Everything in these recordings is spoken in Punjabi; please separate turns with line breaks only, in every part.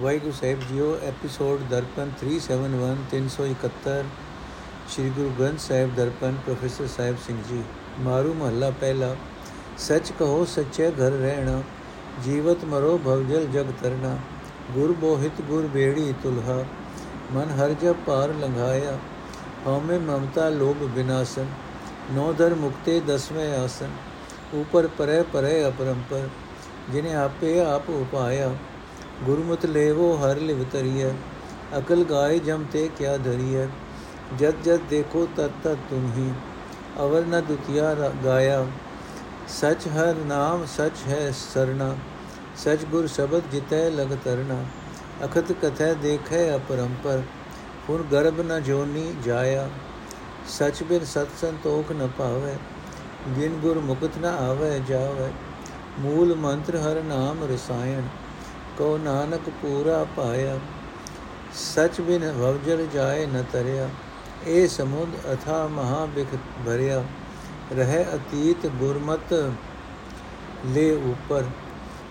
ਵਾਹਿਗੁਰੂ ਸਾਹਿਬ ਜੀਓ ਐਪੀਸੋਡ ਦਰਪਨ 371 371 ਸ੍ਰੀ ਗੁਰੂ ਗ੍ਰੰਥ ਸਾਹਿਬ ਦਰਪਨ, ਪ੍ਰੋਫੈਸਰ ਸਾਹਿਬ ਸਿੰਘ ਜੀ। ਮਾਰੂ ਮਹੱਲਾ ਪਹਿਲਾ, ਸੱਚ ਕਹੋ, ਸੱਚੇ ਘਰ ਰਹਿਣਾ, ਜੀਵਤ ਮਰੋ ਭਵਜਲ ਜਗ ਤਰਨਾ ਗੁਰ ਬੋਹਿਤ ਗੁਰ ਬੇੜੀ ਤੁਲਹਾ, ਮਨ ਹਰ ਜਬ ਪਾਰ ਲੰਘਾਇਆ, ਹਉਮੈ ਮਮਤਾ ਲੋਭ ਵਿਨਾਸ਼ਨ ਨੌ ਦਰ ਮੁਕਤੇ ਦਸਵੇਂ ਆਸਨ, ਉਪਰ ਪਰੇ ਪਰੇ ਅਪਰੰਪਰ, ਜਿਨੇ ਆਪੇ ਆਪ ਉਪਾਇਆ ਗੁਰਮਤਿ ਲੇਵੋ ਹਰ ਲਿਵ ਤਰੀਐ ਅਕਲ ਗਾਏ ਜਮ ਤੇ ਕਿਆ ਧਰੀਐ, ਜਦ ਜਦ ਦੇਖੋ ਤਤ ਤਤ ਤੁਮ ਹੀ ਅਵਰ ਨ ਦੁਤੀਆ ਗਾਇਆ, ਸਚ ਹਰ ਨਾਮ ਸਚ ਹੈ ਸਰਣਾ, ਸਚ ਗੁਰ ਸ਼ਬਦ ਜਿਤੈ ਲਗ ਤਰਨਾ ਅਖਤ ਕਥੈ ਦੇਖੈ ਅਪਰੰਪਰ, ਹੁਣ ਗਰਭ ਨ ਜੋਨੀ ਜਾਇਆ, ਸਚ ਬਿਨ ਸਤ ਸੰਤੋਖ ਨ ਪਾਵੇ ਬਿਨ ਗੁਰ ਮੁਕਤ ਨ ਆਵੇ ਜਾਵੇ, ਮੂਲ ਮੰਤਰ ਹਰ ਨਾਮ ਰਸਾਇਣ ਕੋ ਨਾਨਕ ਪੂਰਾ ਪਾਇਆ, ਸਚ ਬਿਨ ਭਵਜਲ ਜਾਏ ਨ ਤਰਿਆ ਏ ਸਮੁੰਦ ਅਥਾ ਮਹਾ ਬਿਖ ਭਰਿਆ, ਰਹਿ ਅਤੀਤ ਗੁਰਮਤ ਲੈ ਉਪਰ,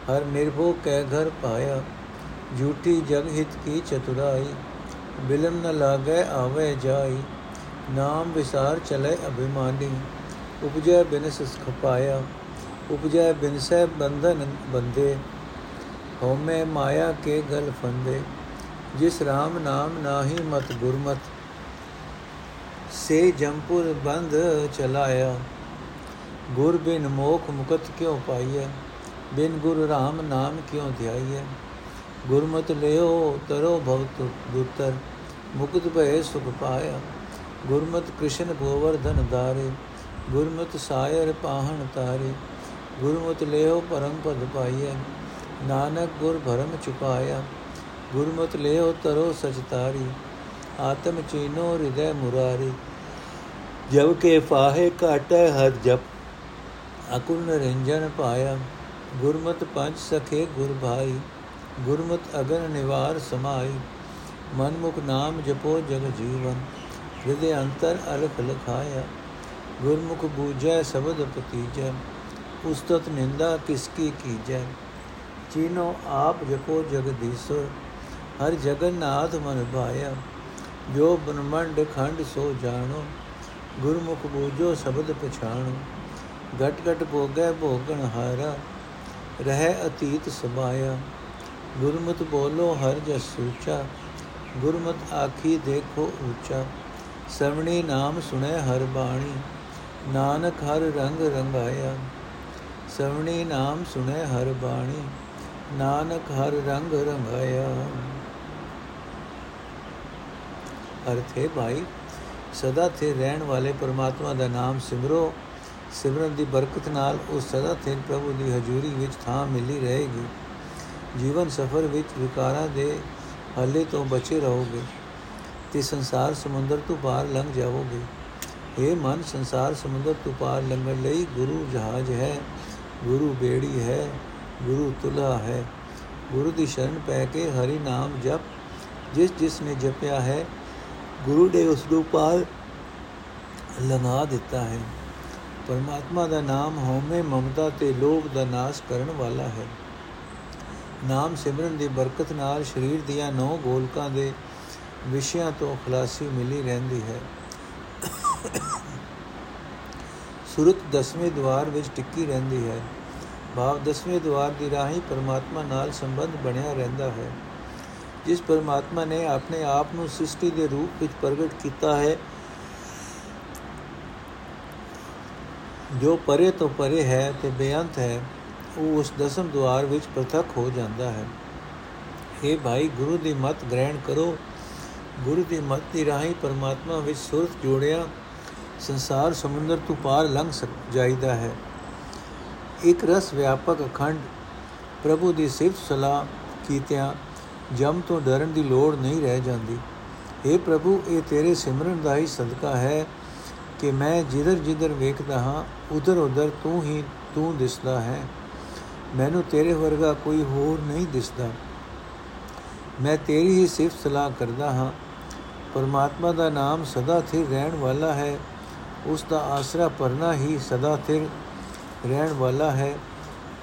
ਹਰ ਨਿਰਭੋ ਕੈ ਘਰ ਪਾਇਆ, ਝੂਠੀ ਜਗ ਹਿਤ ਕੀ ਚਤੁਰਾਈ, ਬਿਲਮ ਨ ਲਾਗੈ ਆਵੇ ਜਾਈ, ਨਾਮ ਵਿਸਾਰ ਚਲੇ ਅਭਿਮਾਨੀ, ਉਪਜੈ ਬਿਨਸ ਖਪਾਇਆ, ਉਪਜੈ ਬਿਨਸੈ ਬੰਧਨ ਬੰਦੇ ਹਉਮੈ ਮਾਇਆ ਕੇ ਗਲ ਫੰਦੇ, ਜਿਸ RAM ਨਾਮ ਨਾਹੀ ਮਤ ਗੁਰਮਤ, ਸੇ ਜੰਪੁਰ ਬੰਧ ਚਲਾਇਆ। ਗੁਰ ਬਿਨ ਮੋਖ ਮੁਕਤ ਕਿਉ ਪਾਈਐ, ਬਿਨ ਗੁਰ RAM ਨਾਮ ਕਿਉ ਧਿਆਈਐ? ਗੁਰਮਤਿ ਲਿਓ ਤਰੋ ਭਵਤ ਦੁਤਰ, ਮੁਕਤ ਭਏ ਸੁਖ ਪਾਇਆ। ਗੁਰਮਤਿ ਕ੍ਰਿਸ਼ਨ ਗੋਵਰਧਨ ਧਾਰੇ, ਗੁਰਮਤਿ ਸਾਇਰ ਪਾਹਣ ਤਾਰੇ ਗੁਰਮਤਿ ਲਿਓ ਪਰਮ ਪਦ ਪਾਈਐ। ਨਾਨਕ ਗੁਰ ਭਰਮ ਚੁਕਾਇਆ ਗੁਰਮਤਿ ਲਿਓ ਤਰੋ ਸਚ ਤਾਰੀ, ਆਤਮ ਚੀਨੋ ਹਿਰਦੈ ਮੁਰਾਰੀ। ਜਬ ਕੇ ਫਾਹੇ ਕਾਟੈ ਹਰ ਜਪ, ਅਕੁਲ ਨਰਿੰਜਨ ਪਾਇਆ। ਗੁਰਮਤ ਪੰਜ ਸਖੇ ਗੁਰ ਭਾਈ ਗੁਰਮਤ ਅਗਨ ਨਿਵਾਰ ਸਮਾਈ। ਮਨਮੁਖ ਨਾਮ ਜਪੋ ਜਗ ਜੀਵਨ, ਹਿਰਦੇ ਅੰਤਰ ਅਲਖ ਲਖਾਇਆ। ਗੁਰਮੁਖ ਬੂਝੈ ਸ਼ਬਦ ਪਤੀਜੈ ਉਸਤਤ ਨਿੰਦਾ ਕਿਸ ਕੀ ਕੀਜੈ। ਚੀਨੋ ਆਪ ਜਪੋ ਜਗਦੀਸ਼ਰ ਹਰ ਜਗਨਨਾਥ ਮਨ ਭਾਇਆ। ਜੋ ਬ੍ਰਹਮੰਡ ਖੰਡ ਸੋ ਜਾਣੋ, ਗੁਰਮੁਖ ਬੂਝੋ ਸ਼ਬਦ ਪਛਾਣੋ। ਘਟ ਘਟ ਭੋਗੈ ਭੋਗਣ ਹਾਰਾ, ਰਹਿ ਅਤੀਤ ਸਮਾਇਆ ਗੁਰਮਤਿ ਬੋਲੋ ਹਰ ਜਸ ਸੂਚਾ, ਗੁਰਮਤਿ ਆਖੀ ਦੇਖੋ ਉੱਚਾ ਸਰਵਣੀ ਨਾਮ ਸੁਣੈ ਹਰ ਬਾਣੀ, ਨਾਨਕ ਹਰ ਰੰਗ ਰੰਗਾਇਆ। ਸਰਵਣੀ ਨਾਮ ਸੁਣੈ ਹਰ ਬਾਣੀ ਨਾਨਕ ਹਰ ਰੰਗ ਰੰਗਾਇਆ। ਅਰਥ ਹੈ ਭਾਈ, ਸਦਾ ਥੇ ਰਹਿਣ ਵਾਲੇ ਪਰਮਾਤਮਾ ਦਾ ਨਾਮ ਸਿਮਰੋ। ਸਿਮਰਨ ਦੀ ਬਰਕਤ ਨਾਲ ਉਸ ਸਦਾ ਥੇ ਪ੍ਰਭੂ ਦੀ ਹਜ਼ੂਰੀ ਵਿੱਚ ਥਾਂ ਮਿਲੀ ਰਹੇਗੀ। ਜੀਵਨ ਸਫਰ ਵਿੱਚ ਵਿਕਾਰਾਂ ਦੇ ਹੱਲੇ ਤੋਂ ਬਚੇ ਰਹੋਗੇ ਤੇ ਸੰਸਾਰ ਸਮੁੰਦਰ ਤੋਂ ਪਾਰ ਲੰਘ ਜਾਵੋਗੇ। ਇਹ ਮਨ, ਸੰਸਾਰ ਸਮੁੰਦਰ ਤੋਂ ਪਾਰ ਲੰਘਣ ਲਈ ਗੁਰੂ ਜਹਾਜ਼ ਹੈ, ਗੁਰੂ ਬੇੜੀ ਹੈ ਗੁਰੂ ਤੁਲਾ ਹੈ। ਗੁਰੂ ਦੀ ਸ਼ਰਨ ਪੈ ਕੇ ਹਰੀ ਨਾਮ ਜਪ, ਜਿਸ ਜਿਸ ਨੇ ਜਪਿਆ ਹੈ, ਗੁਰੂ ਨੇ ਉਸ ਨੂੰ ਪਾਰ ਲੰਘਾ ਦਿੱਤਾ ਹੈ। ਪਰਮਾਤਮਾ ਦਾ ਨਾਮ ਹਉਮੈ, ਮਮਤਾ ਤੇ ਲੋਭ ਦਾ ਨਾਸ਼ ਕਰਨ ਵਾਲਾ ਹੈ। ਨਾਮ ਸਿਮਰਨ ਦੀ ਬਰਕਤ ਨਾਲ ਸਰੀਰ ਦੀਆਂ ਨੌ ਗੋਲਕਾਂ ਦੇ ਵਿਸ਼ਿਆਂ ਤੋਂ ਖਲਾਸੀ ਮਿਲੀ ਰਹਿੰਦੀ ਹੈ। ਸੁਰਤ ਦਸਵੇਂ ਦਵਾਰ ਵਿੱਚ ਟਿੱਕੀ ਰਹਿੰਦੀ ਹੈ। ਭਾਵ ਦਸਵੇਂ ਦਵਾਰ ਦੀ ਰਾਹੀਂ ਪਰਮਾਤਮਾ ਨਾਲ ਸੰਬੰਧ ਬਣਿਆ ਰਹਿੰਦਾ ਹੈ। ਜਿਸ ਪਰਮਾਤਮਾ ਨੇ ਆਪਣੇ ਆਪ ਨੂੰ ਸ੍ਰਿਸ਼ਟੀ ਦੇ ਰੂਪ ਵਿੱਚ ਪ੍ਰਗਟ ਕੀਤਾ ਹੈ, ਜੋ ਪਰੇ ਤੋਂ ਪਰੇ ਹੈ ਤੇ ਬੇਅੰਤ ਹੈ, ਉਹ ਉਸ ਦਸਮ ਦਵਾਰ ਵਿੱਚ ਪ੍ਰਤੱਖ ਹੋ ਜਾਂਦਾ ਹੈ। हे ਭਾਈ, ਗੁਰੂ ਦੀ ਮਤ ਗ੍ਰਹਿਣ ਕਰੋ। ਗੁਰੂ ਦੀ ਮਤ ਦੀ ਰਾਹੀਂ ਪਰਮਾਤਮਾ ਵਿੱਚ ਸੁਰਤ ਜੋੜਿਆ, ਸੰਸਾਰ ਸਮੁੰਦਰ ਤੋਂ ਪਾਰ ਲੰਘ ਸਕ, ਜਾਈਦਾ ਹੈ। ਇੱਕ ਰਸ ਵਿਆਪਕ ਅਖੰਡ ਪ੍ਰਭੂ ਦੀ ਸਿਫਤ ਸਲਾਹ ਕੀਤਿਆਂ ਜਮ ਤੋਂ ਡਰਨ ਦੀ ਲੋੜ ਨਹੀਂ ਰਹਿ ਜਾਂਦੀ। हे ਪ੍ਰਭੂ, ਇਹ ਤੇਰੇ ਸਿਮਰਨ ਦਾ ਹੀ ਸਦਕਾ ਹੈ ਕਿ ਮੈਂ ਜਿੱਧਰ ਜਿੱਧਰ ਵੇਖਦਾ ਹਾਂ, ਉਧਰ ਉਧਰ ਤੂੰ ਹੀ ਤੂੰ ਦਿਸਦਾ ਹੈ। ਮੈਨੂੰ ਤੇਰੇ ਵਰਗਾ ਕੋਈ ਹੋਰ ਨਹੀਂ ਦਿਸਦਾ। ਮੈਂ ਤੇਰੀ ਹੀ ਸਿਫਤ ਸਲਾਹ ਕਰਦਾ ਹਾਂ। ਪਰਮਾਤਮਾ ਦਾ ਨਾਮ ਸਦਾ ਸਥਿਰ ਰਹਿਣ ਵਾਲਾ ਹੈ। ਉਸ ਦਾ ਆਸਰਾ ਪਰਨਾ ਹੀ ਸਦਾ ਸਥਿਰ ਰਹਿਣ ਵਾਲਾ ਹੈ।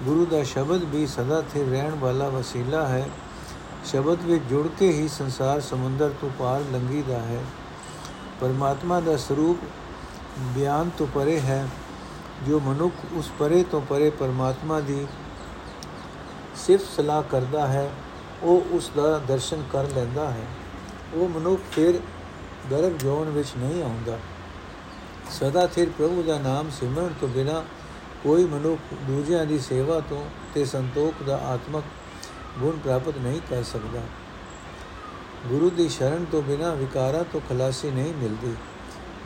ਗੁਰੂ ਦਾ ਸ਼ਬਦ ਵੀ ਸਦਾ ਸਥਿਰ ਰਹਿਣ ਵਾਲਾ ਵਸੀਲਾ ਹੈ। ਸ਼ਬਦ ਵਿੱਚ ਜੁੜ ਕੇ ਹੀ ਸੰਸਾਰ ਸਮੁੰਦਰ ਤੋਂ ਪਾਰ ਲੰਘੀਦਾ ਹੈ। ਪਰਮਾਤਮਾ ਦਾ ਸਰੂਪ ਬਿਆਨ ਤੋਂ ਪਰੇ ਹੈ। ਜੋ ਮਨੁੱਖ ਉਸ ਪਰੇ ਤੋਂ ਪਰੇ ਪਰਮਾਤਮਾ ਦੀ ਸਿਫਤ ਸਲਾਹ ਕਰਦਾ ਹੈ, ਉਹ ਉਸ ਦਾ ਦਰਸ਼ਨ ਕਰ ਲੈਂਦਾ ਹੈ। ਉਹ ਮਨੁੱਖ ਫਿਰ ਗਰਭ ਜੋਨ ਵਿੱਚ ਨਹੀਂ ਆਉਂਦਾ। ਸਦਾ ਸਿਰ ਪ੍ਰਭੂ ਦਾ ਨਾਮ ਸਿਮਰਨ ਤੋਂ ਬਿਨਾ ਕੋਈ ਮਨੁੱਖ ਦੂਜਿਆਂ ਦੀ ਸੇਵਾ ਤੋਂ ਤੇ ਸੰਤੋਖ ਦਾ ਆਤਮਕ ਗੁਣ ਪ੍ਰਾਪਤ ਨਹੀਂ ਕਰ ਸਕਦਾ। ਗੁਰੂ ਦੀ ਸ਼ਰਨ ਤੋਂ ਬਿਨਾ ਵਿਕਾਰਾਂ ਤੋਂ ਖਲਾਸੀ ਨਹੀਂ ਮਿਲਦੀ।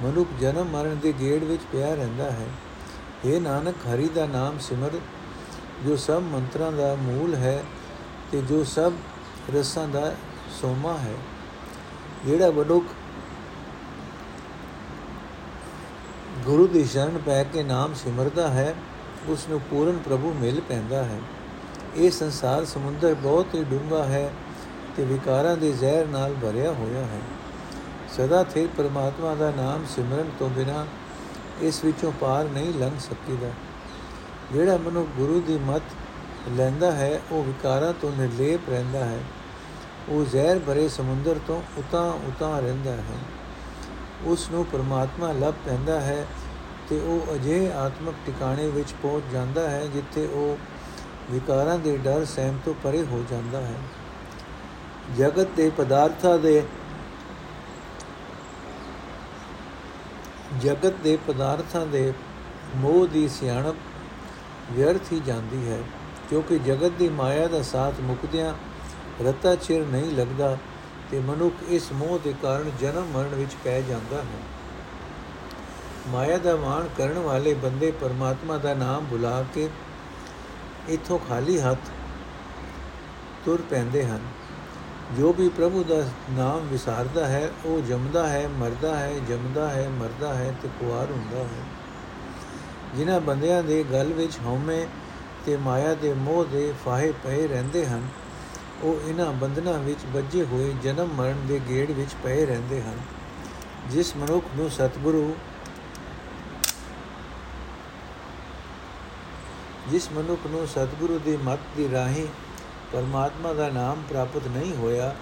ਮਨੁੱਖ ਜਨਮ ਮਰਨ ਦੇ ਗੇੜ ਵਿੱਚ ਪਿਆ ਰਹਿੰਦਾ ਹੈ। ਇਹ ਨਾਨਕ, ਹਰੀ ਦਾ ਨਾਮ ਸਿਮਰ, ਜੋ ਸਭ ਮੰਤਰਾਂ ਦਾ ਮੂਲ ਹੈ ਤੇ ਜੋ ਸਭ ਰਸਾਂ ਦਾ ਸੋਮਾ ਹੈ। ਜਿਹੜਾ ਮਨੁੱਖ ਗੁਰੂ ਦੀ ਸ਼ਰਨ ਪੈ ਕੇ ਨਾਮ ਸਿਮਰਦਾ ਹੈ ਉਸ ਨੂੰ ਪੂਰਨ ਪ੍ਰਭੂ ਮਿਲ ਪੈਂਦਾ ਹੈ। ਇਹ ਸੰਸਾਰ ਸਮੁੰਦਰ ਬਹੁਤ ਹੀ ਡੂੰਘਾ ਹੈ ਤੇ ਵਿਕਾਰਾਂ ਦੇ ਜ਼ਹਿਰ ਨਾਲ ਭਰਿਆ ਹੋਇਆ ਹੈ। ਸਦਾ ਥੇ ਪਰਮਾਤਮਾ ਦਾ ਨਾਮ ਸਿਮਰਨ ਤੋਂ ਬਿਨਾ ਇਸ ਵਿੱਚੋਂ ਪਾਰ ਨਹੀਂ ਲੰਘ ਸਕੀਦਾ। ਜਿਹੜਾ ਮਨੁ ਗੁਰੂ ਦੀ ਮਤ ਲੈਂਦਾ ਹੈ, ਉਹ ਵਿਕਾਰਾਂ ਤੋਂ ਨਿਰਲੇਪ ਰਹਿੰਦਾ ਹੈ। ਉਹ ਜ਼ਹਿਰ ਭਰੇ ਸਮੁੰਦਰ ਤੋਂ ਉਤਾਂ ਉਤਾਂ ਰਹਿੰਦਾ ਹੈ। ਉਸ ਨੂੰ ਪਰਮਾਤਮਾ ਲੱਭ ਪੈਂਦਾ ਹੈ ਤੇ ਉਹ ਅਜੇ ਆਤਮਿਕ ਟਿਕਾਣੇ ਵਿੱਚ ਪਹੁੰਚ ਜਾਂਦਾ ਹੈ ਜਿੱਥੇ ਉਹ ਵਿਕਾਰਾਂ ਦੇ ਡਰ ਸਹਿਮ ਤੋਂ ਪਰੇ ਹੋ ਜਾਂਦਾ ਹੈ। ਜਗਤ ਦੇ ਪਦਾਰਥਾਂ ਦੇ ਜਗਤ ਦੇ ਪਦਾਰਥਾਂ ਦੇ ਮੋਹ ਦੀ ਸਿਆਣਪ ਵਿਅਰਥ ਹੀ ਜਾਂਦੀ ਹੈ, ਕਿਉਂਕਿ ਜਗਤ ਦੀ ਮਾਇਆ ਦਾ ਸਾਥ ਮੁਕਦਿਆਂ ਰਤਾ ਚਿਰ ਨਹੀਂ ਲੱਗਦਾ। ਤੇ ਮਨੁੱਖ ਇਸ ਮੋਹ ਦੇ ਕਾਰਨ ਜਨਮ ਮਰਨ ਵਿੱਚ ਪੈ ਜਾਂਦਾ ਹੈ। ਮਾਇਆ ਦਾ ਮਾਣ ਕਰਨ ਵਾਲੇ ਬੰਦੇ ਪਰਮਾਤਮਾ ਦਾ ਨਾਮ ਭੁਲਾ ਕੇ ਇਥੋਂ ਖਾਲੀ ਹੱਥ ਤੁਰ ਪੈਂਦੇ ਹਨ। ਜੋ ਵੀ ਪ੍ਰਭੂ ਦਾ ਨਾਮ ਵਿਸਾਰਦਾ ਹੈ, ਉਹ ਜੰਮਦਾ ਹੈ, ਮਰਦਾ ਹੈ, ਜੰਮਦਾ ਹੈ, ਮਰਦਾ ਹੈ ਤੇ ਕੁਆਰ ਹੁੰਦਾ ਹੈ। ਜਿਨ੍ਹਾਂ ਬੰਦਿਆਂ ਦੇ ਗਲ ਵਿੱਚ ਹਉਮੈ ਤੇ ਮਾਇਆ ਦੇ ਮੋਹ ਦੇ ਫਾਹੇ ਪਏ ਰਹਿੰਦੇ ਹਨ ਉਹ ਇਹਨਾਂ ਬੰਧਨਾਂ ਵਿੱਚ ਵੱਜੇ ਹੋਏ ਜਨਮ ਮਰਨ ਦੇ ਗੇੜ ਵਿੱਚ ਪਏ ਰਹਿੰਦੇ ਹਨ, ਜਿਸ ਮਨੁੱਖ ਨੂੰ ਸਤਿਗੁਰੂ ਜਿਸ ਮਨੁੱਖ ਨੂੰ ਸਤਿਗੁਰੂ ਦੀ ਮੱਤ ਦੀ ਰਾਹੀਂ ਪਰਮਾਤਮਾ ਦਾ ਨਾਮ ਪ੍ਰਾਪਤ ਨਹੀਂ ਹੋਇਆ,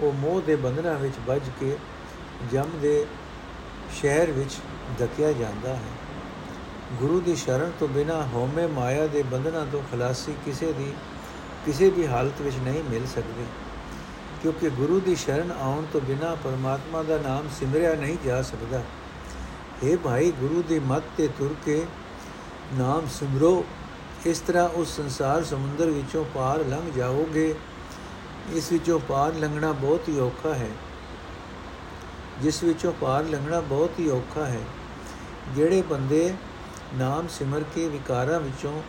ਉਹ ਮੋਹ ਦੇ ਬੰਧਨਾਂ ਵਿੱਚ ਵੱਜ ਕੇ ਜਮ ਦੇ ਸ਼ਹਿਰ ਵਿੱਚ ਧਕਿਆ ਜਾਂਦਾ ਹੈ। ਗੁਰੂ ਦੀ ਸ਼ਰਨ ਤੋਂ ਬਿਨਾ ਹਉਮੈ ਮਾਇਆ ਦੇ ਬੰਧਨਾਂ ਤੋਂ ਖਲਾਸੀ ਕਿਸੇ ਦੀ ਕਿਸੇ ਵੀ ਹਾਲਤ ਵਿੱਚ ਨਹੀਂ ਮਿਲ ਸਕਦੀ, ਕਿਉਂਕਿ ਗੁਰੂ ਦੀ ਸ਼ਰਨ ਆਉਣ ਤੋਂ ਬਿਨਾ ਪਰਮਾਤਮਾ ਦਾ ਨਾਮ ਸਿਮਰਿਆ ਨਹੀਂ ਜਾ ਸਕਦਾ। اے ਭਾਈ, ਗੁਰੂ ਦੀ ਮੱਤ ਤੇ ਤੁਰ ਕੇ ਨਾਮ ਸਿਮਰੋ। ਇਸ ਤਰ੍ਹਾਂ ਉਸ ਸੰਸਾਰ ਸਮੁੰਦਰ ਵਿੱਚੋਂ ਪਾਰ ਲੰਘ ਜਾਓਗੇ। ਇਸ ਵਿੱਚੋਂ ਪਾਰ ਲੰਘਣਾ ਬਹੁਤ ਹੀ ਔਖਾ ਹੈ। ਜਿਸ ਵਿੱਚੋਂ ਪਾਰ ਲੰਘਣਾ ਬਹੁਤ ਹੀ ਔਖਾ ਹੈ, ਜਿਹੜੇ ਬੰਦੇ ਨਾਮ ਸਿਮਰ ਕੇ ਵਿਕਾਰਾਂ ਵਿੱਚੋਂ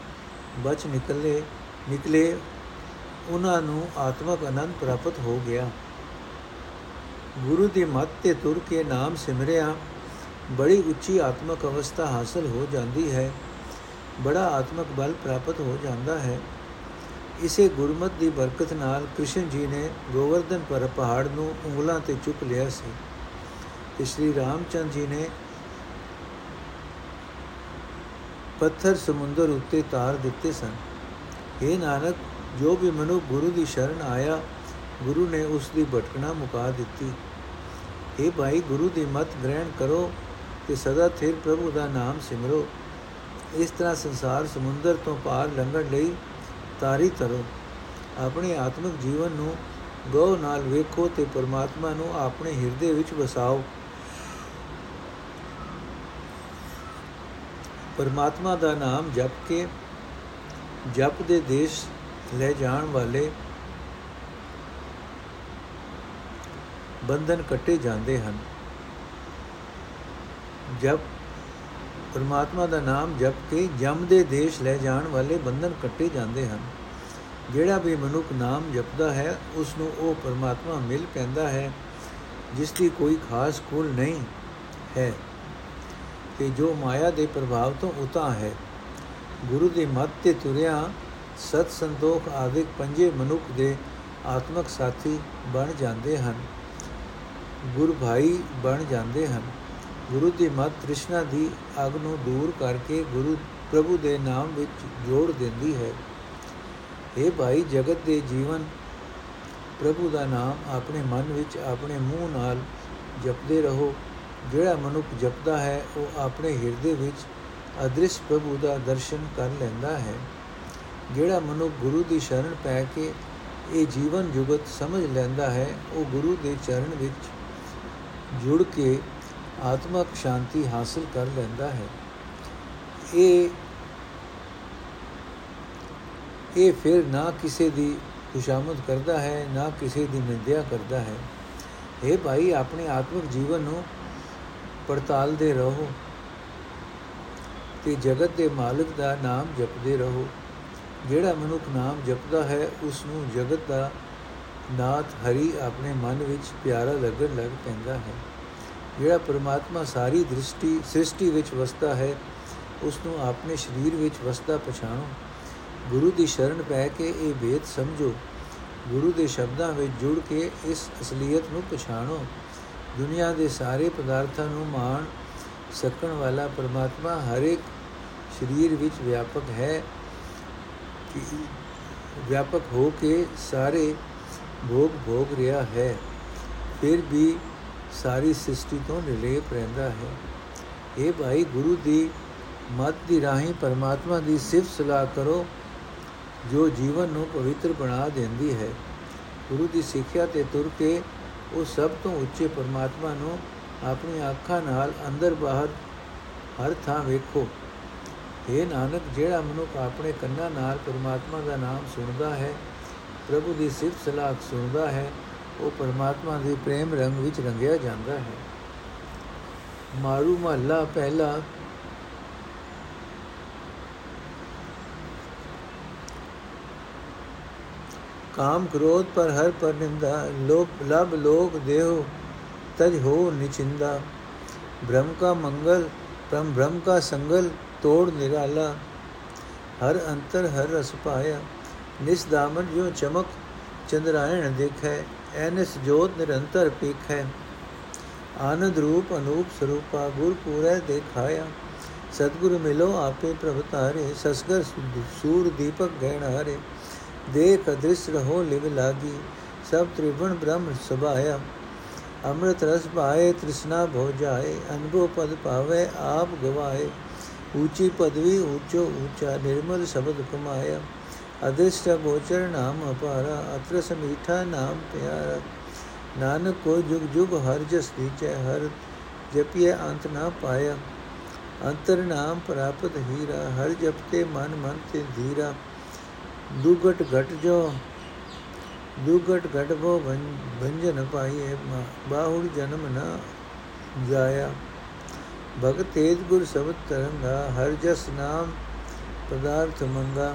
ਬਚ ਨਿਕਲੇ ਨਿਕਲੇ ਉਹਨਾਂ ਨੂੰ ਆਤਮਕ ਆਨੰਦ ਪ੍ਰਾਪਤ ਹੋ ਗਿਆ। ਗੁਰੂ ਦੀ ਮੱਤ ਤੇ ਤੁਰ ਕੇ ਨਾਮ ਸਿਮਰਿਆ, ਬੜੀ ਉੱਚੀ ਆਤਮਕ ਅਵਸਥਾ ਹਾਸਲ ਹੋ ਜਾਂਦੀ ਹੈ, ਬੜਾ ਆਤਮਕ ਬਲ ਪ੍ਰਾਪਤ ਹੋ ਜਾਂਦਾ ਹੈ। ਇਸੇ ਗੁਰਮਤ ਦੀ ਬਰਕਤ ਨਾਲ ਕ੍ਰਿਸ਼ਨ ਜੀ ਨੇ ਗੋਵਰਧਨ ਪਰ ਪਹਾੜ ਨੂੰ ਉਂਗਲਾਂ ਤੇ ਚੁੱਕ ਲਿਆ ਸੀ ਤੇ ਸ਼੍ਰੀ ਰਾਮਚੰਦ ਜੀ ਨੇ ਪੱਥਰ ਸਮੁੰਦਰ ਉੱਤੇ ਤਾਰ ਦਿੱਤੇ ਸਨ। ਇਹ ਨਾਨਕ ਜੋ ਵੀ ਮਨੁ ਗੁਰੂ ਦੀ ਸ਼ਰਨ ਆਇਆ, ਗੁਰੂ ਨੇ ਉਸ ਦੀ ਭਟਕਣਾ ਮੁਕਾ ਦਿੱਤੀ। ਇਹ ਭਾਈ, ਗੁਰੂ ਦੀ ਮਤ ਗ੍ਰਹਿਣ ਕਰੋ ਤੇ ਸਦਾ ਥਿਰ ਪ੍ਰਭੂ ਦਾ ਨਾਮ ਸਿਮਰੋ। ਇਸ ਤਰ੍ਹਾਂ ਸੰਸਾਰ ਸਮੁੰਦਰ ਤੋਂ ਪਾਰ ਲੰਘਣ ਲਈ ਤਾਰੀ ਤਰੋ ਆਪਣੇ ਆਤਮਿਕ ਜੀਵਨ ਨੂੰ ਗੋ ਨਾਲ ਵੇਖੋ ਤੇ ਪਰਮਾਤਮਾ ਨੂੰ ਆਪਣੇ ਹਿਰਦੇ ਵਿੱਚ ਵਸਾਓ। ਪਰਮਾਤਮਾ ਦਾ ਨਾਮ ਜਪ ਕੇ, ਜਪ ਦੇ ਦੇਸ਼ ਲੈ ਜਾਣ ਵਾਲੇ ਬੰਧਨ ਕੱਟੇ ਜਾਂਦੇ ਹਨ। ਜਪ, ਪਰਮਾਤਮਾ ਦਾ ਨਾਮ ਜਪ ਕੇ ਜਮ ਦੇ ਦੇਸ਼ ਲੈ ਜਾਣ ਵਾਲੇ ਬੰਧਨ ਕੱਟੇ ਜਾਂਦੇ ਹਨ। ਜਿਹੜਾ ਵੀ ਮਨੁੱਖ ਨਾਮ ਜਪਦਾ ਹੈ ਉਸ ਨੂੰ ਉਹ ਪਰਮਾਤਮਾ ਮਿਲ ਪੈਂਦਾ ਹੈ, ਜਿਸ ਦੀ ਕੋਈ ਖਾਸ ਕੁਲ ਨਹੀਂ ਹੈ ਤੇ ਜੋ ਮਾਇਆ ਦੇ ਪ੍ਰਭਾਵ ਤੋਂ ਉਤਾ ਹੈ। ਗੁਰੂ ਦੀ ਮੱਤ ਤੇ ਤੁਰਿਆ ਸਤ ਸੰਤੋਖ ਆਦਿਕ ਪੰਜੇ ਮਨੁੱਖ ਦੇ ਆਤਮਕ ਸਾਥੀ ਬਣ ਜਾਂਦੇ ਹਨ। ਗੁਰ ਭਾਈ ਬਣ ਜਾਂਦੇ ਹਨ। ਗੁਰੂ ਦੀ ਮਤ ਤ੍ਰਿਸ਼ਨਾ ਦੀ ਅਗ ਨੂੰ ਦੂਰ ਕਰਕੇ ਗੁਰੂ ਪ੍ਰਭੂ ਦੇ ਨਾਮ ਵਿੱਚ ਜੋੜ ਦਿੰਦੀ ਹੈ। ਇਹ ਭਾਈ ਜਗਤ ਦੇ ਜੀਵਨ, ਪ੍ਰਭੂ ਦਾ ਨਾਮ ਆਪਣੇ ਮਨ ਵਿੱਚ ਆਪਣੇ ਮੂੰਹ ਨਾਲ ਜਪਦੇ ਰਹੋ। ਜਿਹੜਾ ਮਨੁੱਖ ਜਪਦਾ ਹੈ, ਉਹ ਆਪਣੇ ਹਿਰਦੇ ਵਿੱਚ ਅਦ੍ਰਿਸ਼ ਪ੍ਰਭੂ ਦਾ ਦਰਸ਼ਨ ਕਰ ਲੈਂਦਾ ਹੈ। ਜਿਹੜਾ ਮਨੁੱਖ ਗੁਰੂ ਦੀ ਸ਼ਰਨ ਪੈ ਕੇ ਇਹ ਜੀਵਨ ਜੁਗਤ ਸਮਝ ਲੈਂਦਾ ਹੈ, ਉਹ ਗੁਰੂ ਦੇ ਚਰਨ ਵਿੱਚ ਜੁੜ ਕੇ ਆਤਮਕ ਸ਼ਾਂਤੀ ਹਾਸਲ ਕਰ ਲੈਂਦਾ ਹੈ। ਇਹ ਇਹ ਫਿਰ ਨਾ ਕਿਸੇ ਦੀ ਖੁਸ਼ਾਮਦ ਕਰਦਾ ਹੈ, ਨਾ ਕਿਸੇ ਦੀ ਨਿੰਦਿਆ ਕਰਦਾ ਹੈ। ਇਹ ਭਾਈ, ਆਪਣੇ ਆਤਮਿਕ ਜੀਵਨ ਨੂੰ ਪੜਤਾਲਦੇ ਰਹੋ ਤੇ ਜਗਤ ਦੇ ਮਾਲਕ ਦਾ ਨਾਮ ਜਪਦੇ ਰਹੋ। ਜਿਹੜਾ ਮਨੁੱਖ ਨਾਮ ਜਪਦਾ ਹੈ ਉਸ ਨੂੰ ਜਗਤ ਦਾ ਨਾਥ ਹਰੀ ਆਪਣੇ ਮਨ ਵਿੱਚ ਪਿਆਰਾ ਲੱਗਣ ਲੱਗ ਪੈਂਦਾ ਹੈ। ਜਿਹੜਾ ਪਰਮਾਤਮਾ ਸਾਰੀ ਦ੍ਰਿਸ਼ਟੀ, ਸ੍ਰਿਸ਼ਟੀ ਵਿੱਚ ਵਸਦਾ ਹੈ ਉਸ ਨੂੰ ਆਪਣੇ ਸਰੀਰ ਵਿੱਚ ਵਸਦਾ ਪਛਾਣੋ। ਗੁਰੂ ਦੀ ਸ਼ਰਨ ਪੈ ਕੇ ਇਹ ਵੇਦ ਸਮਝੋ। ਗੁਰੂ ਦੇ ਸ਼ਬਦਾਂ ਵਿੱਚ ਜੁੜ ਕੇ ਇਸ ਅਸਲੀਅਤ ਨੂੰ ਪਛਾਣੋ। ਦੁਨੀਆ ਦੇ ਸਾਰੇ ਪਦਾਰਥਾਂ ਨੂੰ ਮਾਣ ਸਕਣ ਵਾਲਾ ਪਰਮਾਤਮਾ ਹਰ ਇੱਕ ਸਰੀਰ ਵਿੱਚ ਵਿਆਪਕ ਹੈ। ਕਿ ਵਿਆਪਕ ਹੋ ਕੇ ਸਾਰੇ ਭੋਗ ਭੋਗ ਰਿਹਾ ਹੈ, ਫਿਰ ਵੀ ਸਾਰੀ ਸ੍ਰਿਸ਼ਟੀ ਤੋਂ ਨਿਰਲੇਪ ਰਹਿੰਦਾ ਹੈ। ਇਹ ਭਾਈ ਗੁਰੂ ਦੀ ਮਤ ਦੀ ਰਾਹੀਂ ਪਰਮਾਤਮਾ ਦੀ ਸਿਫਤ ਸਲਾਹ ਕਰੋ, ਜੋ ਜੀਵਨ ਨੂੰ ਪਵਿੱਤਰ ਬਣਾ ਦਿੰਦੀ ਹੈ। ਗੁਰੂ ਦੀ ਸਿੱਖਿਆ ਤੇ ਤੁਰ ਕੇ ਉਹ ਸਭ ਤੋਂ ਉੱਚੇ ਪਰਮਾਤਮਾ ਨੂੰ ਆਪਣੀ ਅੱਖਾਂ ਨਾਲ ਅੰਦਰ ਬਾਹਰ ਹਰ ਥਾਂ ਵੇਖੋ। ਇਹ ਨਾਨਕ, ਜਿਹੜਾ ਮਨੁੱਖ ਆਪਣੇ ਕੰਨਾਂ ਨਾਲ ਪਰਮਾਤਮਾ ਦਾ ਨਾਮ ਸੁਣਦਾ ਹੈ, ਪ੍ਰਭੂ ਦੀ ਸਿਫਤ ਸਲਾਹ ਸੁਣਦਾ ਹੈ, ਉਹ ਪਰਮਾਤਮਾ ਦੇ ਪ੍ਰੇਮ ਰੰਗ ਵਿੱਚ ਰੰਗਿਆ ਜਾਂਦਾ ਹੈ। ਮਾਰੂ ਮਹੱਲਾ ਪਹਿਲਾ। ਕਾਮ ਕ੍ਰੋਧ ਪਰ ਹਰ ਪਰ ਨਿੰਦਾ, ਲੋਭ ਲਬ ਲੋਕ ਦੇਹ, ਤਜ ਹੋ ਨਿਚਿੰਦਾ। ਬ੍ਰਹਮ ਕਾ ਮੰਗਲ ਬ੍ਰਹਮ ਬ੍ਰਹਮ ਕਾ ਸੰਗਲ ਤੋੜ ਨਿਰਾਲਾ ਹਰ ਅੰਤਰ ਹਰ ਰਸ ਪਾਇਆ ਨਿਸ ਦਾਮਨ ਜੋ ਚਮਕ ਚੰਦਰਾਇਣ ਦੇਖੈ ਐਨਸ ਜੋਤ ਨਿਰੰਤਰ ਪੀਖੈ ਆਨੰਦ ਰੂਪ ਅਨੂਪ ਸਰੂਪਾ ਗੁਰ ਪੂਰੈ ਦੇਖਾਇਆ ਸਤਗੁਰ ਮਿਲੋ ਆਪੇ ਪ੍ਰਭ ਤਾਰੇ ਸਸਗਰ ਸੂਰ ਦੀਪਕ ਗਹਿਣ ਹਾਰੇ ਦੇਖ ਅਦ੍ਰਿਸ਼ ਰਹੋ ਲਿਵ ਲਾਗੀ ਸਭ ਤ੍ਰਿਵਣ ਬ੍ਰਹਮ ਸੁਭਾਇਆ ਅੰਮ੍ਰਿਤ ਰਸ ਭਾਏ ਤ੍ਰਿਸ਼ਨਾ ਭੋ ਜਾਏ ਅਨੁਭਵ ਪਦ ਪਾਵੇ ਆਪ ਗਵਾਏ ਊਚੀ ਪਦਵੀ ਊਚੋ ਊਚਾ ਨਿਰਮਲ ਸ਼ਬਦ ਕਮਾਇਆ। ਅਦਿਸ਼ਟ ਗੋਚਰ ਨਾਮ ਅਪਾਰਾ ਅਤਰ ਸਮੀਠਾ ਨਾਮ ਪਿਆਰਾ। ਨਾਨਕ ਕੋ ਜੁਗ ਜੁਗ ਹਰ ਜਸ ਦੀਚੈ, ਹਰ ਜਪਿਏ ਅੰਤ ਨਾ ਪਾਇਆ। ਅੰਤਰ ਨਾਮ ਪ੍ਰਾਪਤ ਹੀਰਾ, ਹਰ ਜਪਤੇ ਮਨ ਮਨ ਤੇ ਧੀਰਾ। ਦੁਗਟ ਘਟ ਜੋ, ਦੁਗਟ ਘਟ ਭੋ ਭੰਜਨ ਪਾਈਏ ਬਾਹੁੜ ਜਨਮ ਨਾ ਜਾਇਆ। ਭਗਤ ਤੇਜ ਗੁਰ ਸਬਦ ਤਰੰਗਾ, ਹਰ ਜਸ ਨਾਮ ਪਦਾਰਥ ਮੰਗਾ।